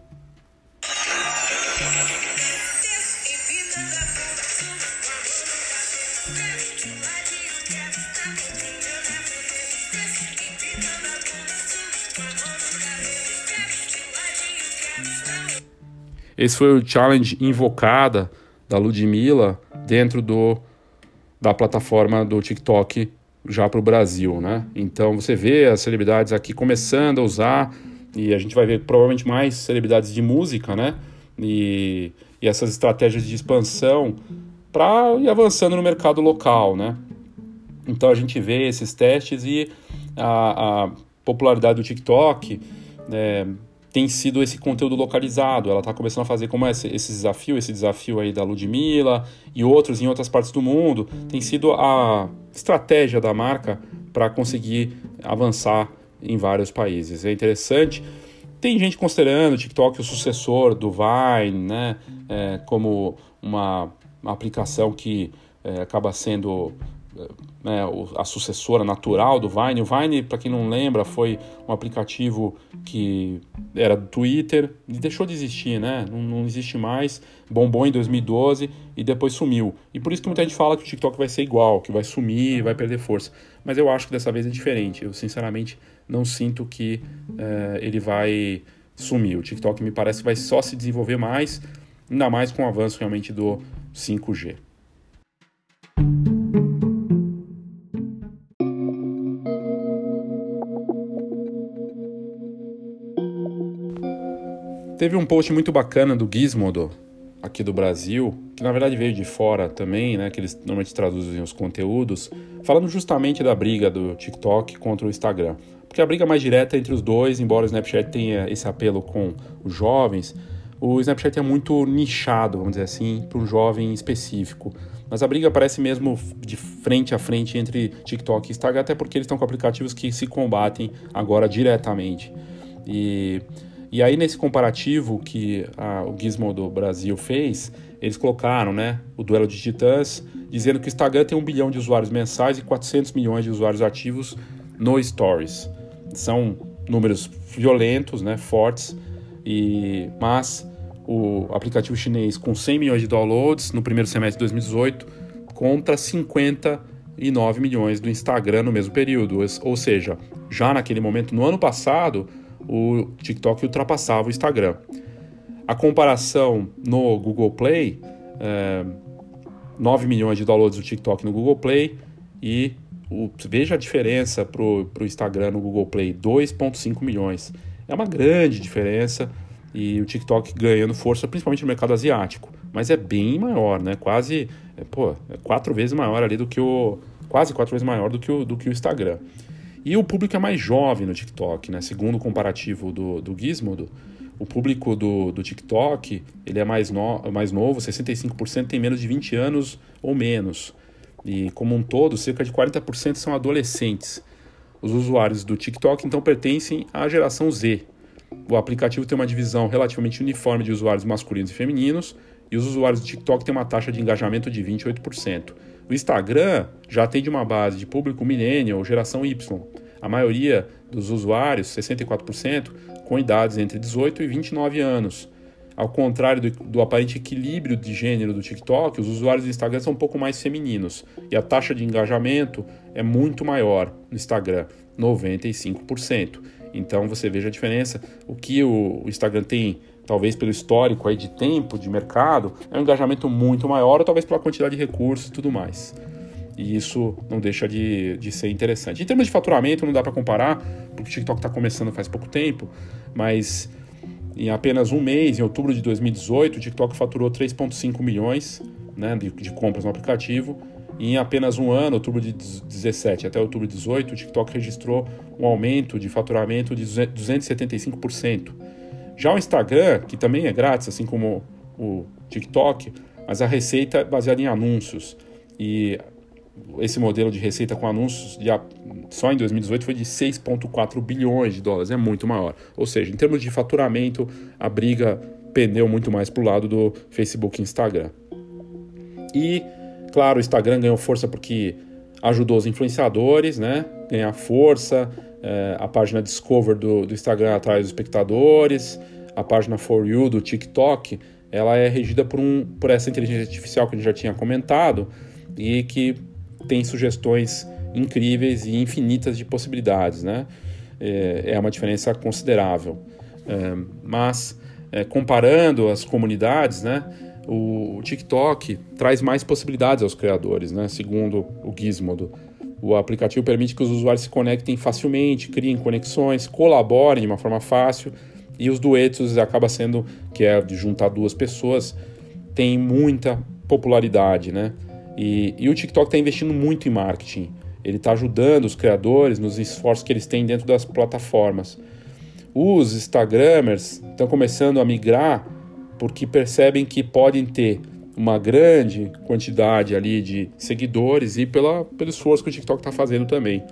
Esse foi o challenge invocada da Ludmilla dentro do, da plataforma do TikTok já para o Brasil, né? Então você vê as celebridades aqui começando a usar e a gente vai ver provavelmente mais celebridades de música, né? E, e essas estratégias de expansão para ir avançando no mercado local, né? Então a gente vê esses testes e a, a popularidade do TikTok né, tem sido esse conteúdo localizado. Ela está começando a fazer como esse, esse desafio, esse desafio aí da Ludmilla e outros em outras partes do mundo. Tem sido a estratégia da marca para conseguir avançar em vários países. É interessante. Tem gente considerando o TikTok o sucessor do Vine, né? É, como uma, uma, aplicação que é, acaba sendo né, a sucessora natural do Vine. O Vine, para quem não lembra, foi um aplicativo que era do Twitter e deixou de existir, né? Não, não, existe mais. Bombou em 2012 e depois sumiu. E por isso que muita gente fala que o TikTok vai ser igual, que vai sumir, vai perder força. Mas eu acho que dessa vez é diferente. Eu sinceramente não sinto que é, ele vai sumir. O TikTok me parece vai só se desenvolver mais, ainda mais com o avanço realmente do 5G. Teve um post muito bacana do Gizmodo, aqui do Brasil, que na verdade veio de fora também, né, que eles normalmente traduzem os conteúdos, falando justamente da briga do TikTok contra o Instagram. Porque a briga mais direta entre os dois, embora o Snapchat tenha esse apelo com os jovens, o Snapchat é muito nichado, vamos dizer assim, para um jovem específico. Mas a briga parece mesmo de frente a frente entre TikTok e Instagram, até porque eles estão com aplicativos que se combatem agora diretamente. E e aí, nesse comparativo que a, o Gizmo do Brasil fez, eles colocaram né, o duelo de titãs, dizendo que o Instagram tem um bilhão de usuários mensais e 400 milhões de usuários ativos no Stories. São números violentos, né, fortes, e, mas o aplicativo chinês com 100 milhões de downloads no primeiro semestre de 2018 contra 59 milhões do Instagram no mesmo período. Ou seja, já naquele momento, no ano passado, o TikTok ultrapassava o Instagram. A comparação no Google Play, é, 9 milhões de downloads do TikTok no Google Play e o, veja a diferença para o Instagram no Google Play, 2,5 milhões. É uma grande diferença e o TikTok ganhando força, principalmente no mercado asiático. Mas é bem maior, né? Quase, é, pô, é quatro vezes maior ali do que o... Quase quatro vezes maior do que o, do que o Instagram. E o público é mais jovem no TikTok, né? Segundo o comparativo do, do Gizmodo, o público do, do TikTok ele é mais, no, mais novo, 65% tem menos de 20 anos ou menos. E como um todo, cerca de 40% são adolescentes. Os usuários do TikTok então pertencem à geração Z. O aplicativo tem uma divisão relativamente uniforme de usuários masculinos e femininos, e os usuários do TikTok têm uma taxa de engajamento de 28%. O Instagram já atende uma base de público millennial, geração Y. A maioria dos usuários, 64%, com idades entre 18 e 29 anos. Ao contrário do, do, aparente equilíbrio de gênero do TikTok, os usuários do Instagram são um pouco mais femininos e a taxa de engajamento é muito maior no Instagram, 95%. Então você veja a diferença. O que o, o Instagram tem, talvez pelo histórico aí de tempo de mercado, é um engajamento muito maior, ou talvez pela quantidade de recursos e tudo mais. E isso não deixa de, de ser interessante. Em termos de faturamento, não dá para comparar, porque o TikTok está começando faz pouco tempo, mas em apenas um mês, em outubro de 2018, o TikTok faturou 3,5 milhões né, de, de, compras no aplicativo. E em apenas um ano, outubro de 17 até outubro de 18, o TikTok registrou um aumento de faturamento de 275%. Já o Instagram, que também é grátis, assim como o TikTok, mas a receita é baseada em anúncios. E esse modelo de receita com anúncios de, só em 2018 foi de 6,4 bilhões de dólares, é muito maior. Ou seja, em termos de faturamento, a briga pendeu muito mais para o lado do Facebook e Instagram. E, claro, o Instagram ganhou força porque ajudou os influenciadores, né? Ganhar força, é, a página Discover do, do Instagram atrás dos espectadores, a página For You do TikTok, ela é regida por, um, por essa inteligência artificial que a gente já tinha comentado e que tem sugestões incríveis e infinitas de possibilidades, né? É, é uma diferença considerável. É, mas, é, comparando as comunidades, né? O TikTok traz mais possibilidades aos criadores, né? Segundo o Gizmodo. O aplicativo permite que os usuários se conectem facilmente, criem conexões, colaborem de uma forma fácil e os duetos acaba sendo que é de juntar duas pessoas tem muita popularidade, né? E, e o TikTok está investindo muito em marketing. Ele está ajudando os criadores nos esforços que eles têm dentro das plataformas. Os Instagramers estão começando a migrar porque percebem que podem ter uma grande quantidade ali de seguidores e pela, pelo esforço que o TikTok está fazendo também.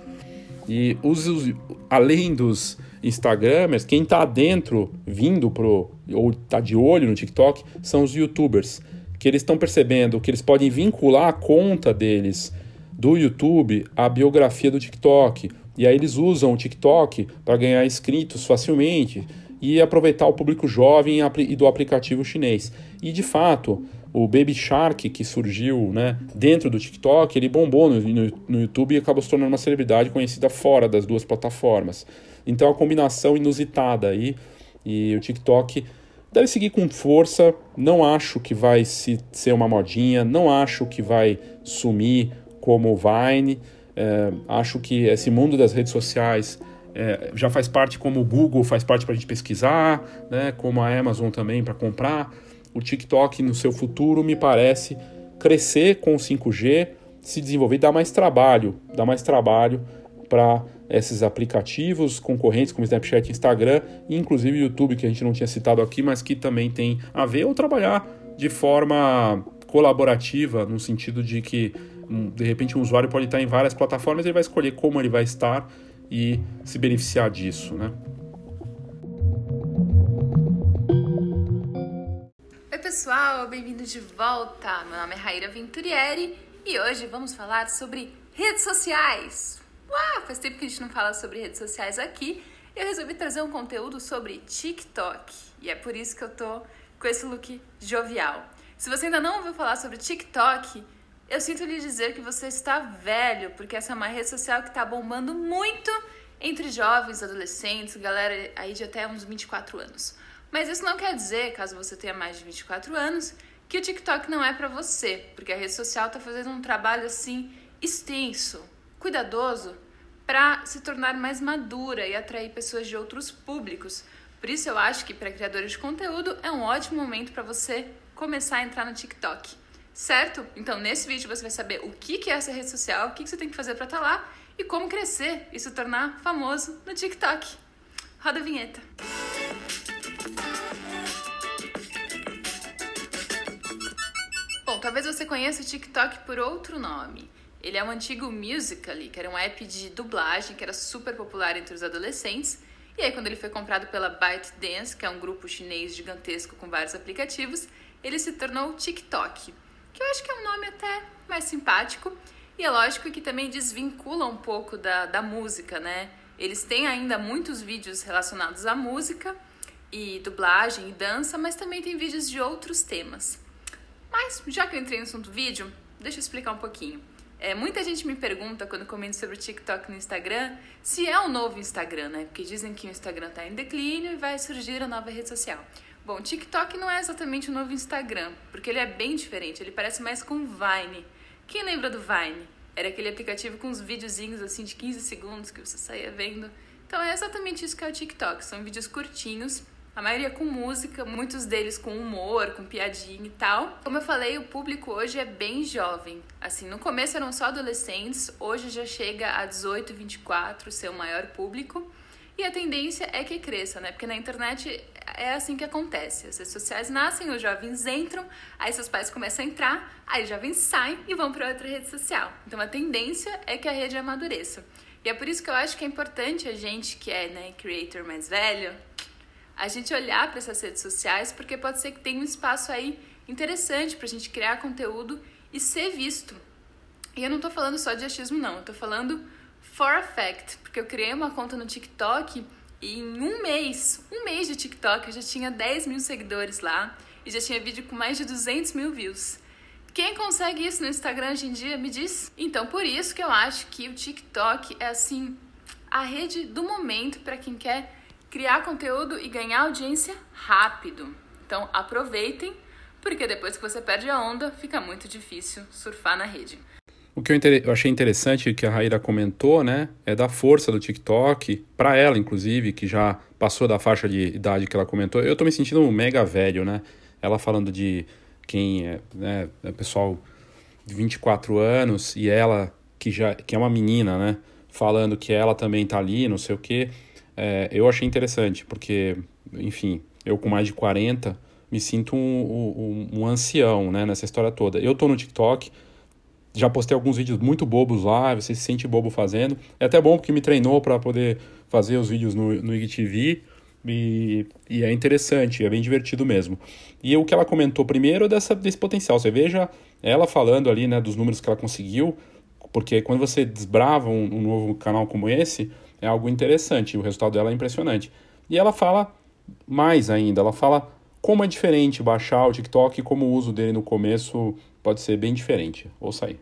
E os, os, além dos Instagramers, quem está dentro, vindo pro, ou está de olho no TikTok, são os YouTubers que eles estão percebendo que eles podem vincular a conta deles do YouTube à biografia do TikTok. E aí eles usam o TikTok para ganhar inscritos facilmente e aproveitar o público jovem e do aplicativo chinês. E de fato, o Baby Shark que surgiu né, dentro do TikTok, ele bombou no, no, no, YouTube e acabou se tornando uma celebridade conhecida fora das duas plataformas. Então a combinação inusitada aí e o TikTok deve seguir com força. Não acho que vai se, ser uma modinha, não acho que vai sumir como o Vine. É, acho que esse mundo das redes sociais é, já faz parte como o Google faz parte para a gente pesquisar, né, como a Amazon também para comprar. O TikTok no seu futuro me parece crescer com o 5G, se desenvolver, dar mais trabalho, dar mais trabalho para esses aplicativos concorrentes como Snapchat, Instagram e inclusive YouTube, que a gente não tinha citado aqui, mas que também tem a ver ou trabalhar de forma colaborativa, no sentido de que hum, de repente um usuário pode estar em várias plataformas, ele vai escolher como ele vai estar e se beneficiar disso, né? Pessoal, bem-vindo de volta. Meu nome é Raíra Venturieri e hoje vamos falar sobre redes sociais. Uau, faz tempo que a gente não fala sobre redes sociais aqui. Eu resolvi trazer um conteúdo sobre TikTok. E é por isso que eu tô com esse look jovial. Se você ainda não ouviu falar sobre TikTok, eu sinto lhe dizer que você está velho, porque essa é uma rede social que está bombando muito entre jovens, adolescentes, galera aí de até uns 24 anos. Mas isso não quer dizer, caso você tenha mais de 24 anos, que o TikTok não é para você, porque a rede social está fazendo um trabalho assim extenso, cuidadoso para se tornar mais madura e atrair pessoas de outros públicos. Por isso eu acho que para criadores de conteúdo é um ótimo momento para você começar a entrar no TikTok. Certo? Então nesse vídeo você vai saber o que é essa rede social, o que você tem que fazer para estar tá lá e como crescer e se tornar famoso no TikTok. Roda a vinheta. Bom, talvez você conheça o TikTok por outro nome. Ele é um antigo Musical.ly, que era um app de dublagem que era super popular entre os adolescentes. E aí, quando ele foi comprado pela ByteDance, que é um grupo chinês gigantesco com vários aplicativos, ele se tornou TikTok, que eu acho que é um nome até mais simpático. E é lógico que também desvincula um pouco da, da música, né? Eles têm ainda muitos vídeos relacionados à música e dublagem e dança, mas também tem vídeos de outros temas. Mas já que eu entrei no assunto vídeo, deixa eu explicar um pouquinho. É, muita gente me pergunta quando comento sobre o TikTok no Instagram se é o um novo Instagram, né? Porque dizem que o Instagram está em declínio e vai surgir a nova rede social. Bom, TikTok não é exatamente o novo Instagram, porque ele é bem diferente, ele parece mais com Vine. Quem lembra do Vine? Era aquele aplicativo com uns videozinhos assim de 15 segundos que você saía vendo. Então é exatamente isso que é o TikTok, são vídeos curtinhos a maioria com música, muitos deles com humor, com piadinha e tal. Como eu falei, o público hoje é bem jovem. Assim, no começo eram só adolescentes, hoje já chega a 18, 24, ser o maior público. E a tendência é que cresça, né? Porque na internet é assim que acontece. As redes sociais nascem, os jovens entram, aí seus pais começam a entrar, aí os jovens saem e vão para outra rede social. Então a tendência é que a rede amadureça. E é por isso que eu acho que é importante a gente que é né, creator mais velho, a gente olhar para essas redes sociais, porque pode ser que tenha um espaço aí interessante para a gente criar conteúdo e ser visto. E eu não estou falando só de achismo, não, eu falando for a fact, porque eu criei uma conta no TikTok e em um mês, um mês de TikTok, eu já tinha 10 mil seguidores lá e já tinha vídeo com mais de 200 mil views. Quem consegue isso no Instagram hoje em dia, me diz? Então, por isso que eu acho que o TikTok é assim a rede do momento para quem quer criar conteúdo e ganhar audiência rápido. Então aproveitem, porque depois que você perde a onda, fica muito difícil surfar na rede. O que eu, achei interessante que a Raíra comentou, né, é da força do TikTok, para ela, inclusive, que já passou da faixa de idade que ela comentou. Eu tô me sentindo mega velho, né? Ela falando de quem é, né, é pessoal de 24 anos e ela, que já que é uma menina, né, falando que ela também tá ali, não sei o quê é, eu achei interessante, porque, enfim, eu com mais de 40 me sinto um, um, um ancião né, nessa história toda. Eu tô no TikTok, já postei alguns vídeos muito bobos lá, você se sente bobo fazendo. É até bom porque me treinou para poder fazer os vídeos no, no IGTV e, e, é interessante, é bem divertido mesmo. E o que ela comentou primeiro é dessa, desse potencial. Você veja ela falando ali né, dos números que ela conseguiu, porque quando você desbrava um, um novo canal como esse, é algo interessante, o resultado dela é impressionante. E ela fala mais ainda, ela fala como é diferente baixar o TikTok e como o uso dele no começo pode ser bem diferente. Ouça aí.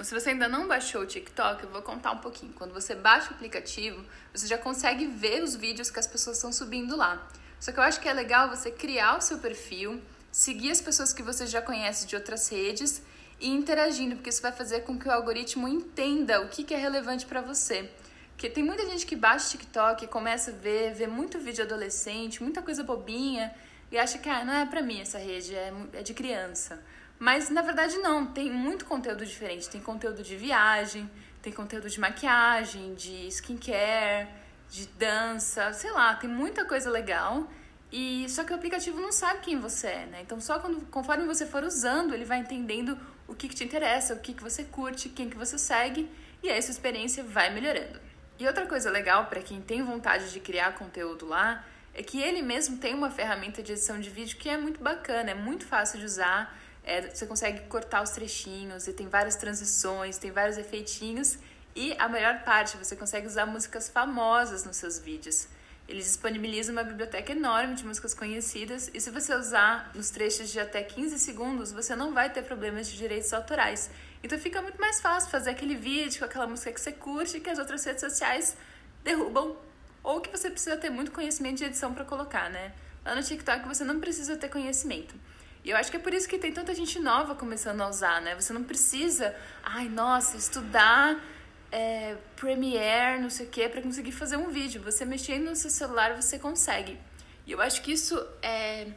Se você ainda não baixou o TikTok, eu vou contar um pouquinho. Quando você baixa o aplicativo, você já consegue ver os vídeos que as pessoas estão subindo lá. Só que eu acho que é legal você criar o seu perfil, seguir as pessoas que você já conhece de outras redes e interagindo, porque isso vai fazer com que o algoritmo entenda o que é relevante para você. Porque tem muita gente que baixa o TikTok, começa a ver, vê muito vídeo adolescente, muita coisa bobinha, e acha que ah, não é pra mim essa rede, é, é de criança. Mas na verdade não, tem muito conteúdo diferente. Tem conteúdo de viagem, tem conteúdo de maquiagem, de skincare, de dança, sei lá, tem muita coisa legal. E só que o aplicativo não sabe quem você é, né? Então só quando, conforme você for usando, ele vai entendendo o que, que te interessa, o que, que você curte, quem que você segue, e aí sua experiência vai melhorando. E outra coisa legal para quem tem vontade de criar conteúdo lá é que ele mesmo tem uma ferramenta de edição de vídeo que é muito bacana, é muito fácil de usar. É, você consegue cortar os trechinhos e tem várias transições, tem vários efeitinhos. E a melhor parte, você consegue usar músicas famosas nos seus vídeos. Ele disponibiliza uma biblioteca enorme de músicas conhecidas e se você usar nos trechos de até 15 segundos, você não vai ter problemas de direitos autorais. Então fica muito mais fácil fazer aquele vídeo com aquela música que você curte que as outras redes sociais derrubam ou que você precisa ter muito conhecimento de edição para colocar, né? Lá no TikTok você não precisa ter conhecimento. E eu acho que é por isso que tem tanta gente nova começando a usar, né? Você não precisa, ai, nossa, estudar é, Premiere, não sei o que, para conseguir fazer um vídeo. Você mexendo no seu celular, você consegue. E eu acho que isso é,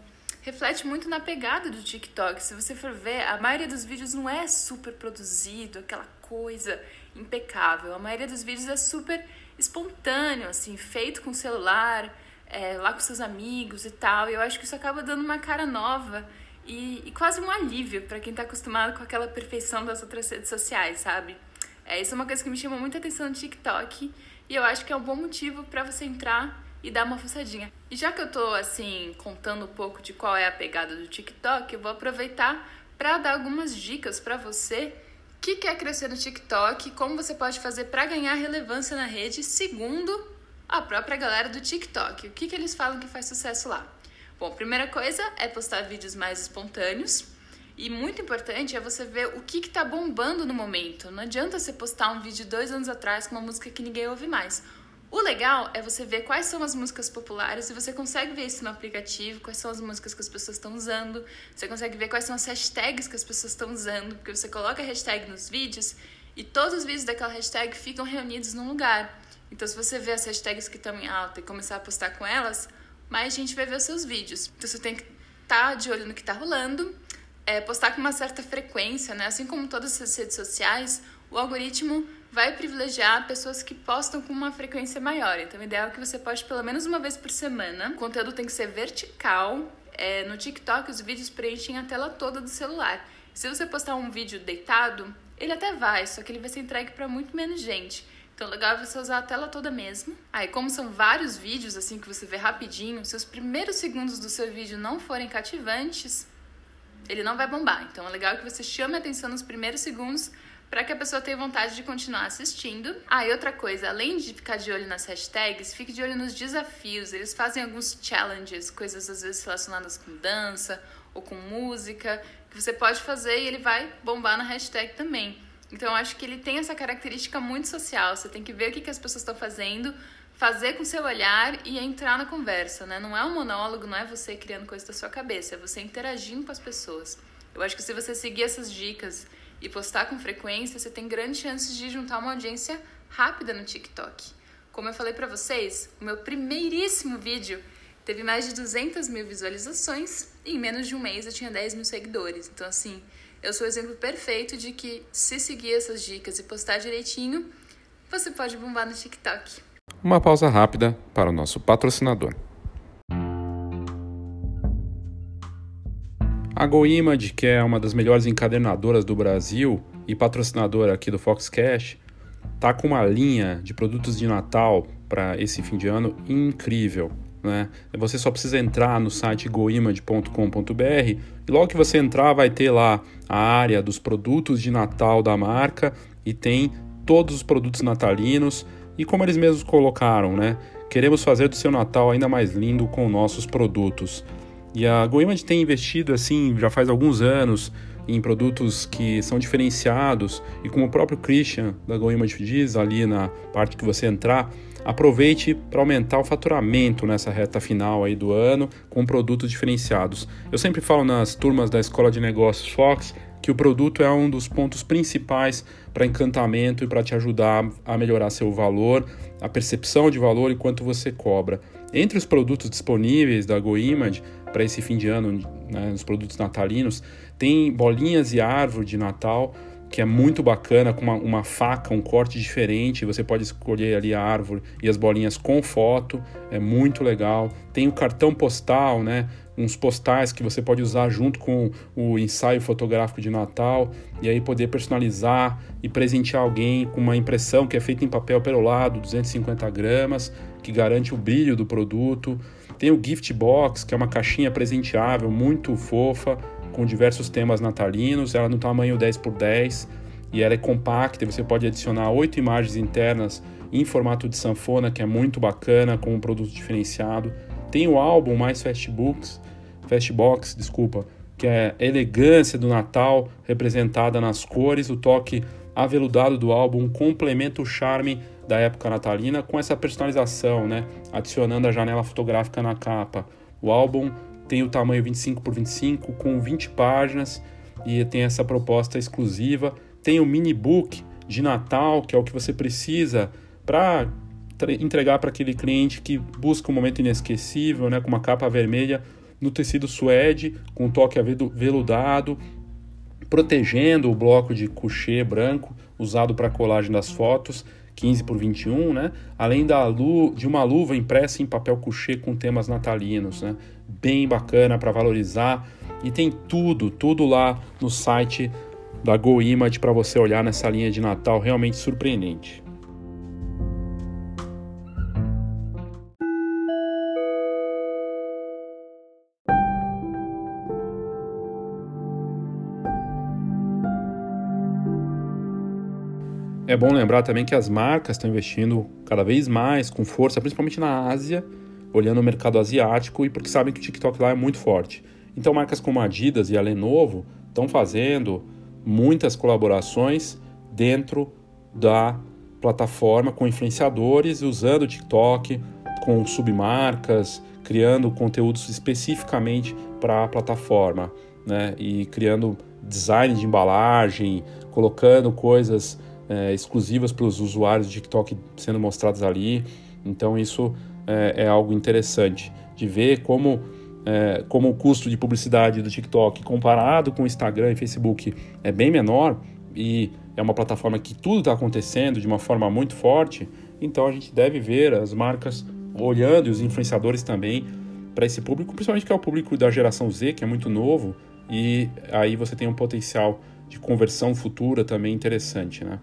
reflete muito na pegada do TikTok. Se você for ver, a maioria dos vídeos não é super produzido, aquela coisa impecável. A maioria dos vídeos é super espontâneo, assim, feito com celular, é, lá com seus amigos e tal. E eu acho que isso acaba dando uma cara nova e, e quase um alívio para quem está acostumado com aquela perfeição das outras redes sociais, sabe? É, isso é uma coisa que me chama muita atenção no TikTok e eu acho que é um bom motivo para você entrar e dar uma fuçadinha. E já que eu tô assim contando um pouco de qual é a pegada do TikTok, eu vou aproveitar para dar algumas dicas para você que quer crescer no TikTok como você pode fazer para ganhar relevância na rede, segundo a própria galera do TikTok. O que, que eles falam que faz sucesso lá? Bom, primeira coisa é postar vídeos mais espontâneos. E muito importante é você ver o que está bombando no momento. Não adianta você postar um vídeo dois anos atrás com uma música que ninguém ouve mais. O legal é você ver quais são as músicas populares e você consegue ver isso no aplicativo, quais são as músicas que as pessoas estão usando, você consegue ver quais são as hashtags que as pessoas estão usando, porque você coloca a hashtag nos vídeos e todos os vídeos daquela hashtag ficam reunidos num lugar. Então, se você vê as hashtags que estão em alta e começar a postar com elas, mais gente vai ver os seus vídeos. Então, você tem que estar tá de olho no que está rolando, é, postar com uma certa frequência, né? Assim como todas as redes sociais, o algoritmo vai privilegiar pessoas que postam com uma frequência maior. Então, o ideal é que você poste pelo menos uma vez por semana. O conteúdo tem que ser vertical. É, no TikTok, os vídeos preenchem a tela toda do celular. Se você postar um vídeo deitado, ele até vai, só que ele vai ser entregue para muito menos gente. Então, legal é você usar a tela toda mesmo. Aí, como são vários vídeos, assim, que você vê rapidinho, se os primeiros segundos do seu vídeo não forem cativantes, ele não vai bombar. Então, é legal que você chame a atenção nos primeiros segundos para que a pessoa tenha vontade de continuar assistindo. Ah, e outra coisa, além de ficar de olho nas hashtags, fique de olho nos desafios. Eles fazem alguns challenges, coisas às vezes relacionadas com dança ou com música, que você pode fazer e ele vai bombar na hashtag também. Então eu acho que ele tem essa característica muito social. Você tem que ver o que, que as pessoas estão fazendo, fazer com seu olhar e entrar na conversa, né? Não é um monólogo, não é você criando coisas da sua cabeça, é você interagindo com as pessoas. Eu acho que se você seguir essas dicas e postar com frequência, você tem grandes chances de juntar uma audiência rápida no TikTok. Como eu falei para vocês, o meu primeiríssimo vídeo teve mais de 200 mil visualizações e em menos de um mês eu tinha 10 mil seguidores. Então, assim, eu sou o exemplo perfeito de que se seguir essas dicas e postar direitinho, você pode bombar no TikTok. Uma pausa rápida para o nosso patrocinador. A GoImage, que é uma das melhores encadernadoras do Brasil e patrocinadora aqui do Foxcast, tá com uma linha de produtos de Natal para esse fim de ano incrível. Né? Você só precisa entrar no site goimage.com.br e logo que você entrar vai ter lá a área dos produtos de Natal da marca e tem todos os produtos natalinos e como eles mesmos colocaram, né? Queremos fazer do seu Natal ainda mais lindo com nossos produtos. E a GoImage tem investido assim já faz alguns anos em produtos que são diferenciados e como o próprio Christian da GoImage diz ali na parte que você entrar, aproveite para aumentar o faturamento nessa reta final aí do ano com produtos diferenciados. Eu sempre falo nas turmas da Escola de Negócios Fox que o produto é um dos pontos principais para encantamento e para te ajudar a melhorar seu valor, a percepção de valor e quanto você cobra. Entre os produtos disponíveis da GoImage para esse fim de ano, né, os produtos natalinos, tem bolinhas e árvore de Natal, que é muito bacana, com uma, uma, faca, um corte diferente. Você pode escolher ali a árvore e as bolinhas com foto, é muito legal. Tem o cartão postal, né? Uns postais que você pode usar junto com o ensaio fotográfico de Natal e aí poder personalizar e presentear alguém com uma impressão que é feita em papel perolado, 250 gramas, que garante o brilho do produto. Tem o gift box, que é uma caixinha presenteável muito fofa, com diversos temas natalinos. Ela no tamanho 10 por 10 e ela é compacta. Você pode adicionar oito imagens internas em formato de sanfona, que é muito bacana, com um produto diferenciado. Tem o álbum mais Fastbooks, Fastbox, desculpa, que é a elegância do Natal representada nas cores, o toque aveludado do álbum complementa o charme da época natalina com essa personalização, né? Adicionando a janela fotográfica na capa. O álbum tem o tamanho 25 por 25 com 20 páginas e tem essa proposta exclusiva. Tem o mini book de Natal, que é o que você precisa para entregar para aquele cliente que busca um momento inesquecível, né, com uma capa vermelha no tecido suede, com um toque aveludado, protegendo o bloco de couchê branco usado para colagem das fotos 15 por 21, né? Além da lu de uma luva impressa em papel couché com temas natalinos, né? Bem bacana para valorizar e tem tudo, tudo lá no site da GoImage para você olhar nessa linha de Natal realmente surpreendente. É bom lembrar também que as marcas estão investindo cada vez mais com força, principalmente na Ásia, olhando o mercado asiático e porque sabem que o TikTok lá é muito forte. Então, marcas como a Adidas e a Lenovo estão fazendo muitas colaborações dentro da plataforma com influenciadores, usando o TikTok com submarcas, criando conteúdos especificamente para a plataforma, né? E criando design de embalagem, colocando coisas é, exclusivas para os usuários do TikTok sendo mostradas ali. Então isso é, é algo interessante de ver como é, como o custo de publicidade do TikTok comparado com o Instagram e Facebook é bem menor e é uma plataforma que tudo está acontecendo de uma forma muito forte, então a gente deve ver as marcas olhando e os influenciadores também para esse público, principalmente que é o público da geração Z, que é muito novo, e aí você tem um potencial de conversão futura também interessante, né?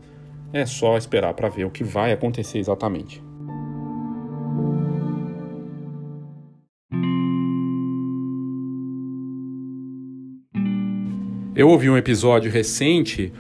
É só esperar para ver o que vai acontecer exatamente. Eu ouvi um episódio recente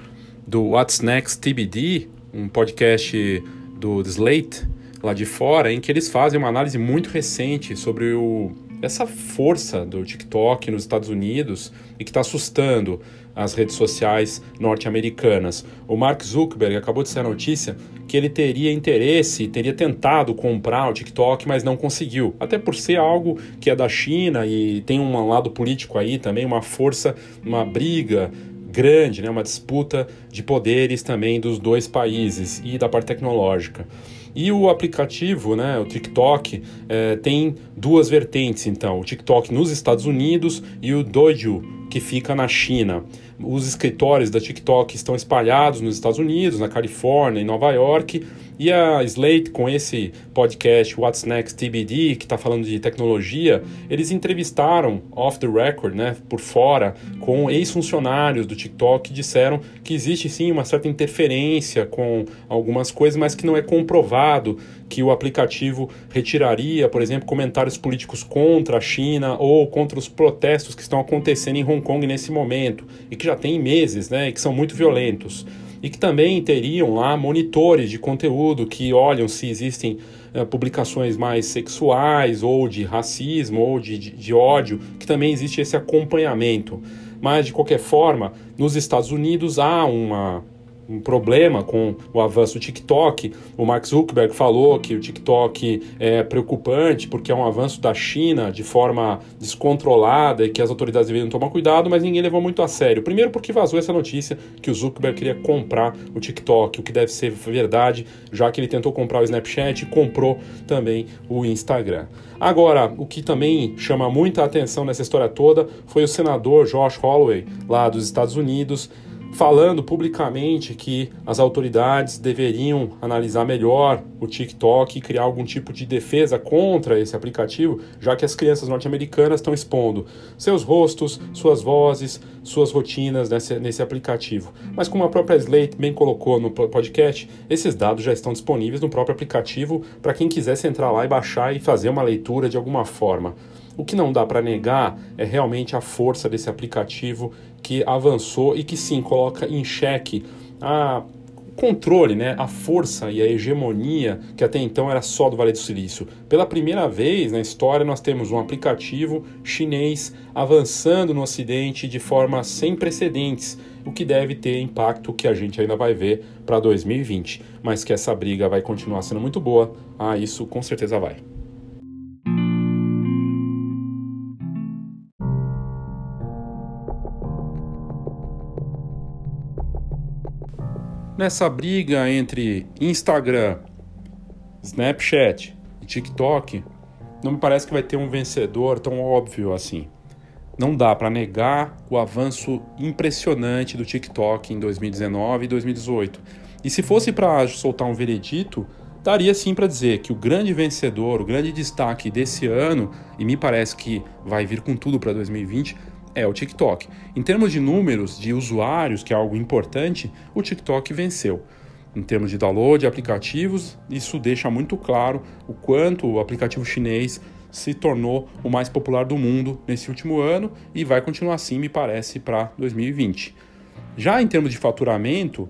do What's Next TBD, um podcast do Slate, lá de fora, em que eles fazem uma análise muito recente sobre o, essa força do TikTok nos Estados Unidos e que está assustando as redes sociais norte-americanas. O Mark Zuckerberg acabou de ser a notícia que ele teria interesse, teria tentado comprar o TikTok, mas não conseguiu. Até por ser algo que é da China e tem um lado político aí também, uma força, uma briga grande, né, uma disputa de poderes também dos dois países e da parte tecnológica. E o aplicativo, né, o TikTok, é, tem duas vertentes, então, o TikTok nos Estados Unidos e o Douju, que fica na China. Os escritórios da TikTok estão espalhados nos Estados Unidos, na Califórnia, em Nova York, e a Slate, com esse podcast What's Next TBD, que está falando de tecnologia, eles entrevistaram off the record, né, por fora, com ex-funcionários do TikTok que disseram que existe sim uma certa interferência com algumas coisas, mas que não é comprovado que o aplicativo retiraria, por exemplo, comentários políticos contra a China ou contra os protestos que estão acontecendo em Hong Kong nesse momento e que já tem meses, né, e que são muito violentos e que também teriam lá monitores de conteúdo que olham se existem uh, publicações mais sexuais ou de racismo ou de, de, de ódio, que também existe esse acompanhamento. Mas, de qualquer forma, nos Estados Unidos há uma um problema com o avanço do TikTok. O Mark Zuckerberg falou que o TikTok é preocupante porque é um avanço da China de forma descontrolada e que as autoridades deveriam tomar cuidado, mas ninguém levou muito a sério. Primeiro porque vazou essa notícia que o Zuckerberg queria comprar o TikTok, o que deve ser verdade, já que ele tentou comprar o Snapchat e comprou também o Instagram. Agora, o que também chama muita atenção nessa história toda foi o senador Josh Holloway, lá dos Estados Unidos, falando publicamente que as autoridades deveriam analisar melhor o TikTok e criar algum tipo de defesa contra esse aplicativo, já que as crianças norte-americanas estão expondo seus rostos, suas vozes, suas rotinas nesse, nesse aplicativo. Mas como a própria Slate bem colocou no podcast, esses dados já estão disponíveis no próprio aplicativo para quem quisesse entrar lá e baixar e fazer uma leitura de alguma forma. O que não dá para negar é realmente a força desse aplicativo que avançou e que sim coloca em xeque a controle, né, a força e a hegemonia que até então era só do Vale do Silício. Pela primeira vez na história, nós temos um aplicativo chinês avançando no Ocidente de forma sem precedentes, o que deve ter impacto que a gente ainda vai ver para 2020. Mas que essa briga vai continuar sendo muito boa, ah, isso com certeza vai. Nessa briga entre Instagram, Snapchat e TikTok, não me parece que vai ter um vencedor tão óbvio assim. Não dá para negar o avanço impressionante do TikTok em 2019 e 2018. E se fosse para soltar um veredito, daria sim para dizer que o grande vencedor, o grande destaque desse ano, e me parece que vai vir com tudo para 2020, é o TikTok. Em termos de números de usuários, que é algo importante, o TikTok venceu. Em termos de download de aplicativos, isso deixa muito claro o quanto o aplicativo chinês se tornou o mais popular do mundo nesse último ano e vai continuar assim, me parece, para 2020. Já em termos de faturamento,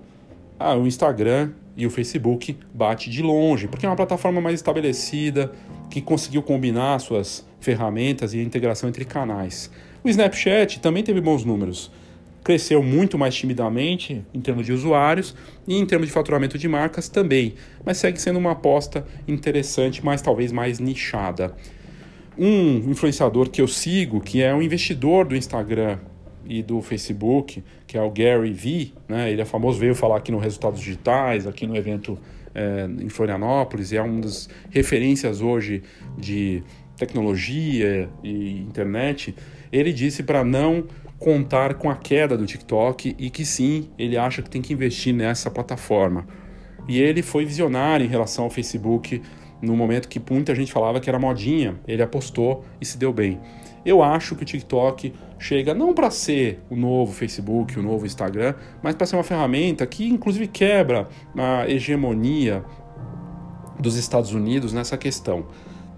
ah, o Instagram e o Facebook bate de longe, porque é uma plataforma mais estabelecida, que conseguiu combinar suas ferramentas e a integração entre canais. O Snapchat também teve bons números. Cresceu muito mais timidamente em termos de usuários e em termos de faturamento de marcas também, mas segue sendo uma aposta interessante, mas talvez mais nichada. Um influenciador que eu sigo, que é um investidor do Instagram e do Facebook, que é o Gary Vee, né? ele é famoso, veio falar aqui no Resultados Digitais, aqui no evento é, em Florianópolis, e é uma das referências hoje de tecnologia e internet. Ele disse para não contar com a queda do TikTok e que sim, ele acha que tem que investir nessa plataforma. E ele foi visionário em relação ao Facebook no momento que muita gente falava que era modinha. Ele apostou e se deu bem. Eu acho que o TikTok chega não para ser o novo Facebook, o novo Instagram, mas para ser uma ferramenta que inclusive quebra a hegemonia dos Estados Unidos nessa questão.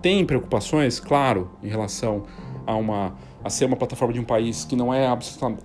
Tem preocupações, claro, em relação a uma a ser uma plataforma de um país que não é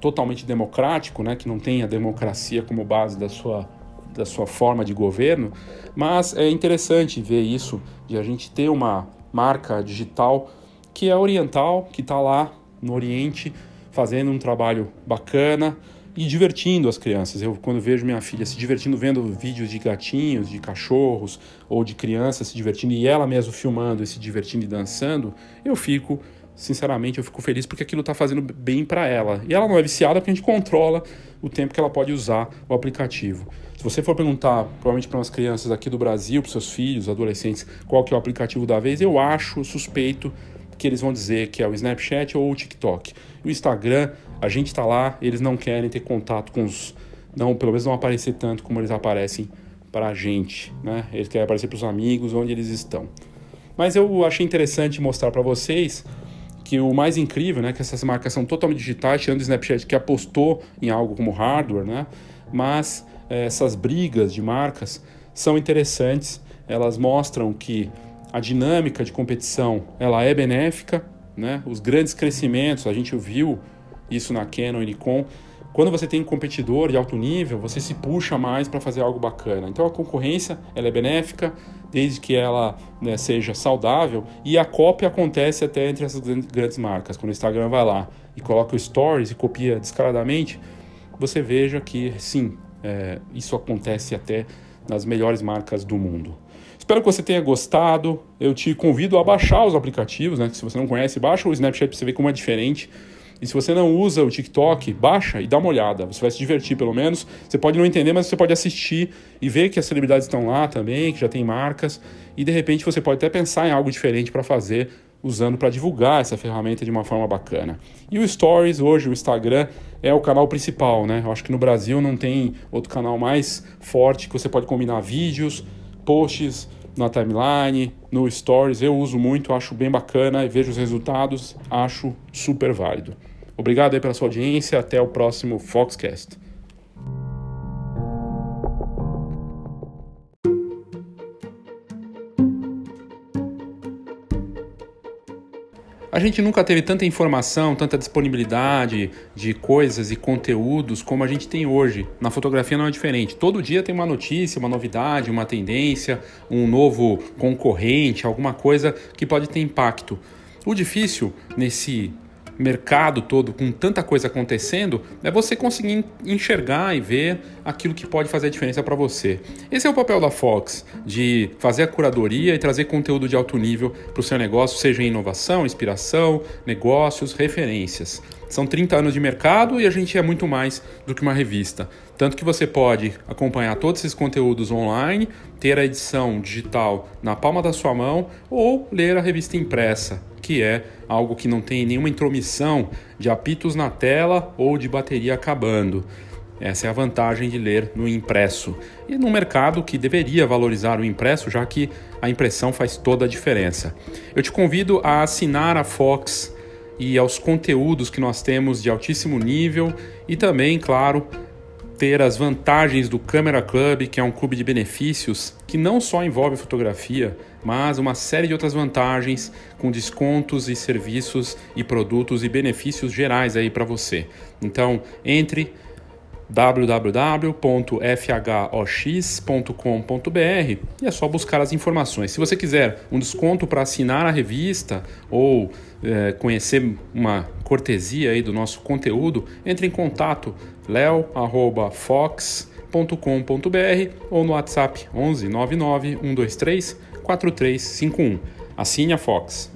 totalmente democrático, né, que não tem a democracia como base da sua da sua forma de governo, mas é interessante ver isso de a gente ter uma marca digital que é oriental, que está lá no Oriente fazendo um trabalho bacana e divertindo as crianças. Eu, quando vejo minha filha se divertindo vendo vídeos de gatinhos, de cachorros ou de crianças se divertindo e ela mesmo filmando e se divertindo e dançando, eu fico, sinceramente, eu fico feliz porque aquilo está fazendo bem para ela. E ela não é viciada porque a gente controla o tempo que ela pode usar o aplicativo. Se você for perguntar, provavelmente para umas crianças aqui do Brasil, para seus filhos, adolescentes, qual que é o aplicativo da vez, eu acho suspeito que eles vão dizer que é o Snapchat ou o TikTok. O Instagram, a gente está lá, eles não querem ter contato com os. Não, pelo menos não aparecer tanto como eles aparecem para a gente, né? Eles querem aparecer para os amigos onde eles estão. Mas eu achei interessante mostrar para vocês que o mais incrível, né, que essas marcas são totalmente digitais, tirando o Snapchat que apostou em algo como hardware, né? Mas é, essas brigas de marcas são interessantes, elas mostram que a dinâmica de competição ela é benéfica, né? Os grandes crescimentos, a gente viu isso na Canon e Nikon. Quando você tem um competidor de alto nível, você se puxa mais para fazer algo bacana. Então a concorrência ela é benéfica, desde que ela né, seja saudável. E a cópia acontece até entre essas grandes marcas. Quando o Instagram vai lá e coloca o Stories e copia descaradamente, você veja que sim, é, isso acontece até nas melhores marcas do mundo. Espero que você tenha gostado. Eu te convido a baixar os aplicativos, né? Se você não conhece, baixa o Snapchat para você ver como é diferente. E se você não usa o TikTok, baixa e dá uma olhada. Você vai se divertir pelo menos. Você pode não entender, mas você pode assistir e ver que as celebridades estão lá também, que já tem marcas. E de repente você pode até pensar em algo diferente para fazer, usando para divulgar essa ferramenta de uma forma bacana. E o Stories, hoje, o Instagram, é o canal principal, né? Eu acho que no Brasil não tem outro canal mais forte que você pode combinar vídeos posts na timeline, no stories, eu uso muito, acho bem bacana e vejo os resultados, acho super válido. Obrigado aí pela sua audiência, até o próximo Foxcast. A gente nunca teve tanta informação, tanta disponibilidade de coisas e conteúdos como a gente tem hoje. Na fotografia não é diferente. Todo dia tem uma notícia, uma novidade, uma tendência, um novo concorrente, alguma coisa que pode ter impacto. O difícil nesse mercado todo com tanta coisa acontecendo, é você conseguir enxergar e ver aquilo que pode fazer a diferença para você. Esse é o papel da Fox, de fazer a curadoria e trazer conteúdo de alto nível para o seu negócio, seja em inovação, inspiração, negócios, referências. São 30 anos de mercado e a gente é muito mais do que uma revista. Tanto que você pode acompanhar todos esses conteúdos online, ter a edição digital na palma da sua mão ou ler a revista impressa que é algo que não tem nenhuma intromissão de apitos na tela ou de bateria acabando. Essa é a vantagem de ler no impresso. E no mercado que deveria valorizar o impresso, já que a impressão faz toda a diferença. Eu te convido a assinar a Fox e aos conteúdos que nós temos de altíssimo nível e também, claro, ter as vantagens do Camera Club, que é um clube de benefícios que não só envolve fotografia, mas uma série de outras vantagens com descontos e serviços e produtos e benefícios gerais aí para você. Então, entre www.fhox.com.br e é só buscar as informações. Se você quiser um desconto para assinar a revista ou é, conhecer uma cortesia aí do nosso conteúdo, entre em contato leo@fox.com.br ou no WhatsApp 11 99 123 4351. Assine a Fox.